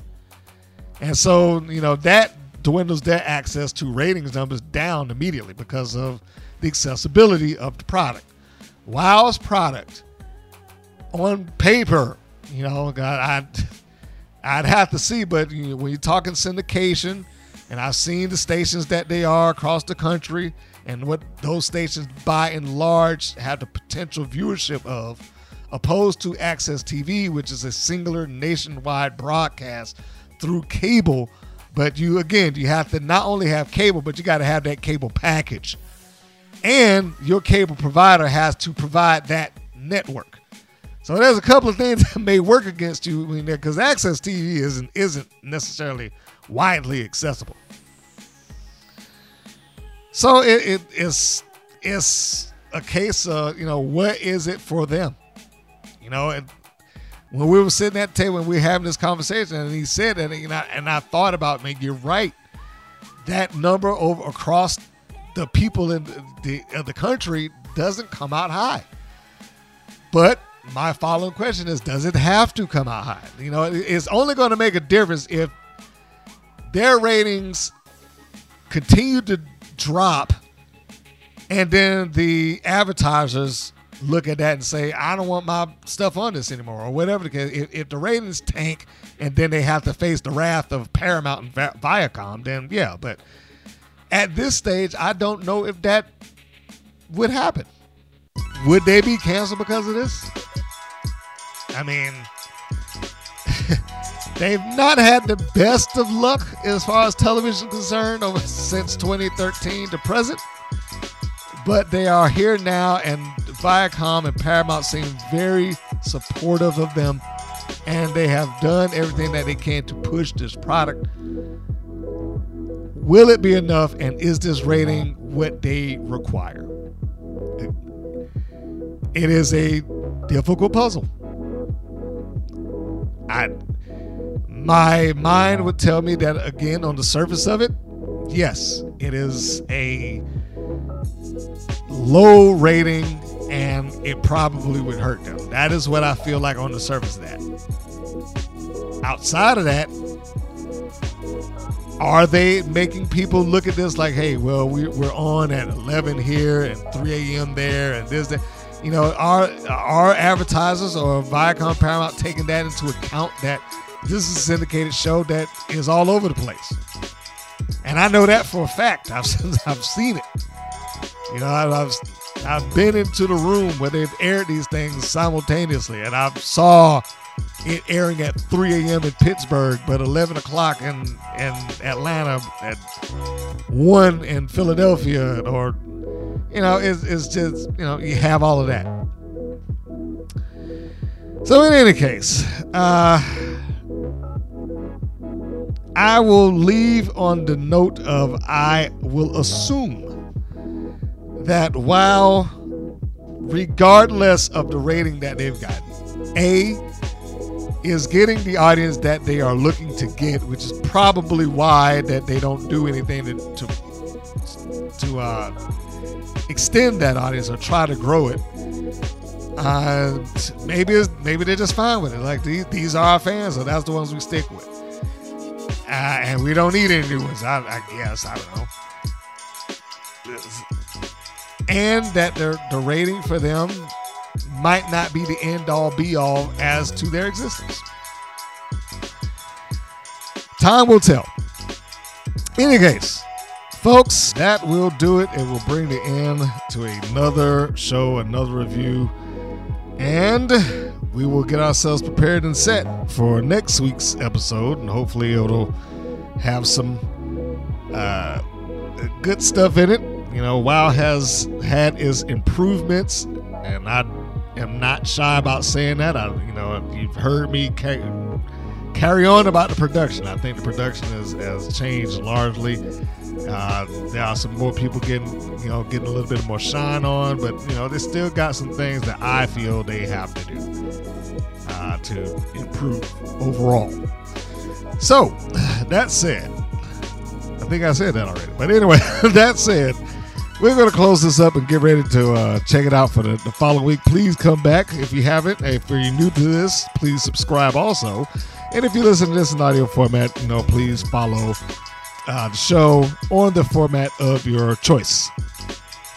And so you know that dwindles their access to ratings numbers down immediately because of the accessibility of the product. WoW's product on paper, you know, I'd, I'd have to see, but you know, when you're talking syndication, and I've seen the stations that they are across the country, and what those stations by and large have the potential viewership of, opposed to AXS TV, which is a singular nationwide broadcast through cable. But you, again, you have to not only have cable, but you got to have that cable package and your cable provider has to provide that network. So there's a couple of things that may work against you because AXS TV isn't isn't necessarily widely accessible. So it, it is it's a case of you know what is it for them, you know. And when we were sitting at the table and we were having this conversation, and he said that, and I, and I thought about, man, you're right. That number over across the people in the, the country doesn't come out high. But my following question is does it have to come out high? You know, it's only going to make a difference if their ratings continue to drop and then the advertisers look at that and say, I don't want my stuff on this anymore, or whatever the case. If, if the ratings tank and then they have to face the wrath of Paramount and Viacom, then yeah, but at this stage, I don't know if that would happen. Would they be canceled because of this? I mean, they've not had the best of luck as far as television concerned over since 2013 to present. But they are here now, and Viacom and Paramount seem very supportive of them, and they have done everything that they can to push this product Will it be enough? And is this rating what they require? It is a difficult puzzle. I my mind would tell me that again on the surface of it, yes, it is a low rating and it probably would hurt them. That is what I feel like on the surface of that. Outside of that, are they making people look at this like, hey, well, we, we're on at 11 here and 3 a.m. there and this, that? You know, are are advertisers or Viacom Paramount taking that into account that this is a syndicated show that is all over the place? And I know that for a fact. I've I've seen it. You know, I've I've been into the room where they've aired these things simultaneously, and I saw it airing at 3 a.m. in Pittsburgh, but 11 o'clock in, in Atlanta, at 1 in Philadelphia, or, you know, it's, it's just, you know, you have all of that. So, in any case, uh, I will leave on the note of I will assume that while, regardless of the rating that they've gotten, A, is getting the audience that they are looking to get, which is probably why that they don't do anything to to, to uh, extend that audience or try to grow it. Uh, maybe maybe they're just fine with it. Like these, these are our fans, so that's the ones we stick with. Uh, and we don't need any new ones. I, I guess I don't know. And that the the rating for them might not be the end all be all as to their existence. Time will tell. In any case, folks, that will do it. It will bring the end to another show, another review, and we will get ourselves prepared and set for next week's episode. And hopefully, it'll have some uh, good stuff in it. You know, WoW has had its improvements, and I am not shy about saying that. I, you know, if you've heard me ca- carry on about the production, I think the production has, has changed largely. Uh, there are some more people getting, you know, getting a little bit more shine on, but you know, they still got some things that I feel they have to do uh, to improve overall. So, that said, I think I said that already. But anyway, that said, we're going to close this up and get ready to uh, check it out for the, the following week. Please come back if you haven't. If you're new to this, please subscribe also. And if you listen to this in audio format, you know, please follow uh, the show on the format of your choice.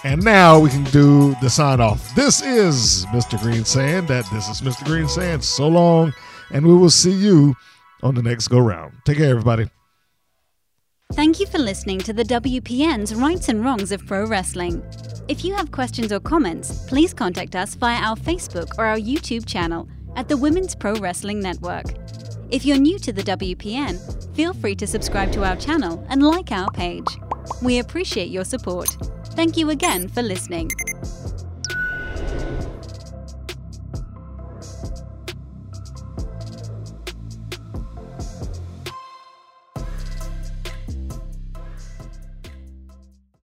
And now we can do the sign off. This is Mr. Green saying that this is Mr. Green saying so long, and we will see you on the next go round. Take care, everybody. Thank you for listening to the WPN's Rights and Wrongs of Pro Wrestling. If you have questions or comments, please contact us via our Facebook or our YouTube channel at the Women's Pro Wrestling Network. If you're new to the WPN, feel free to subscribe to our channel and like our page. We appreciate your support. Thank you again for listening.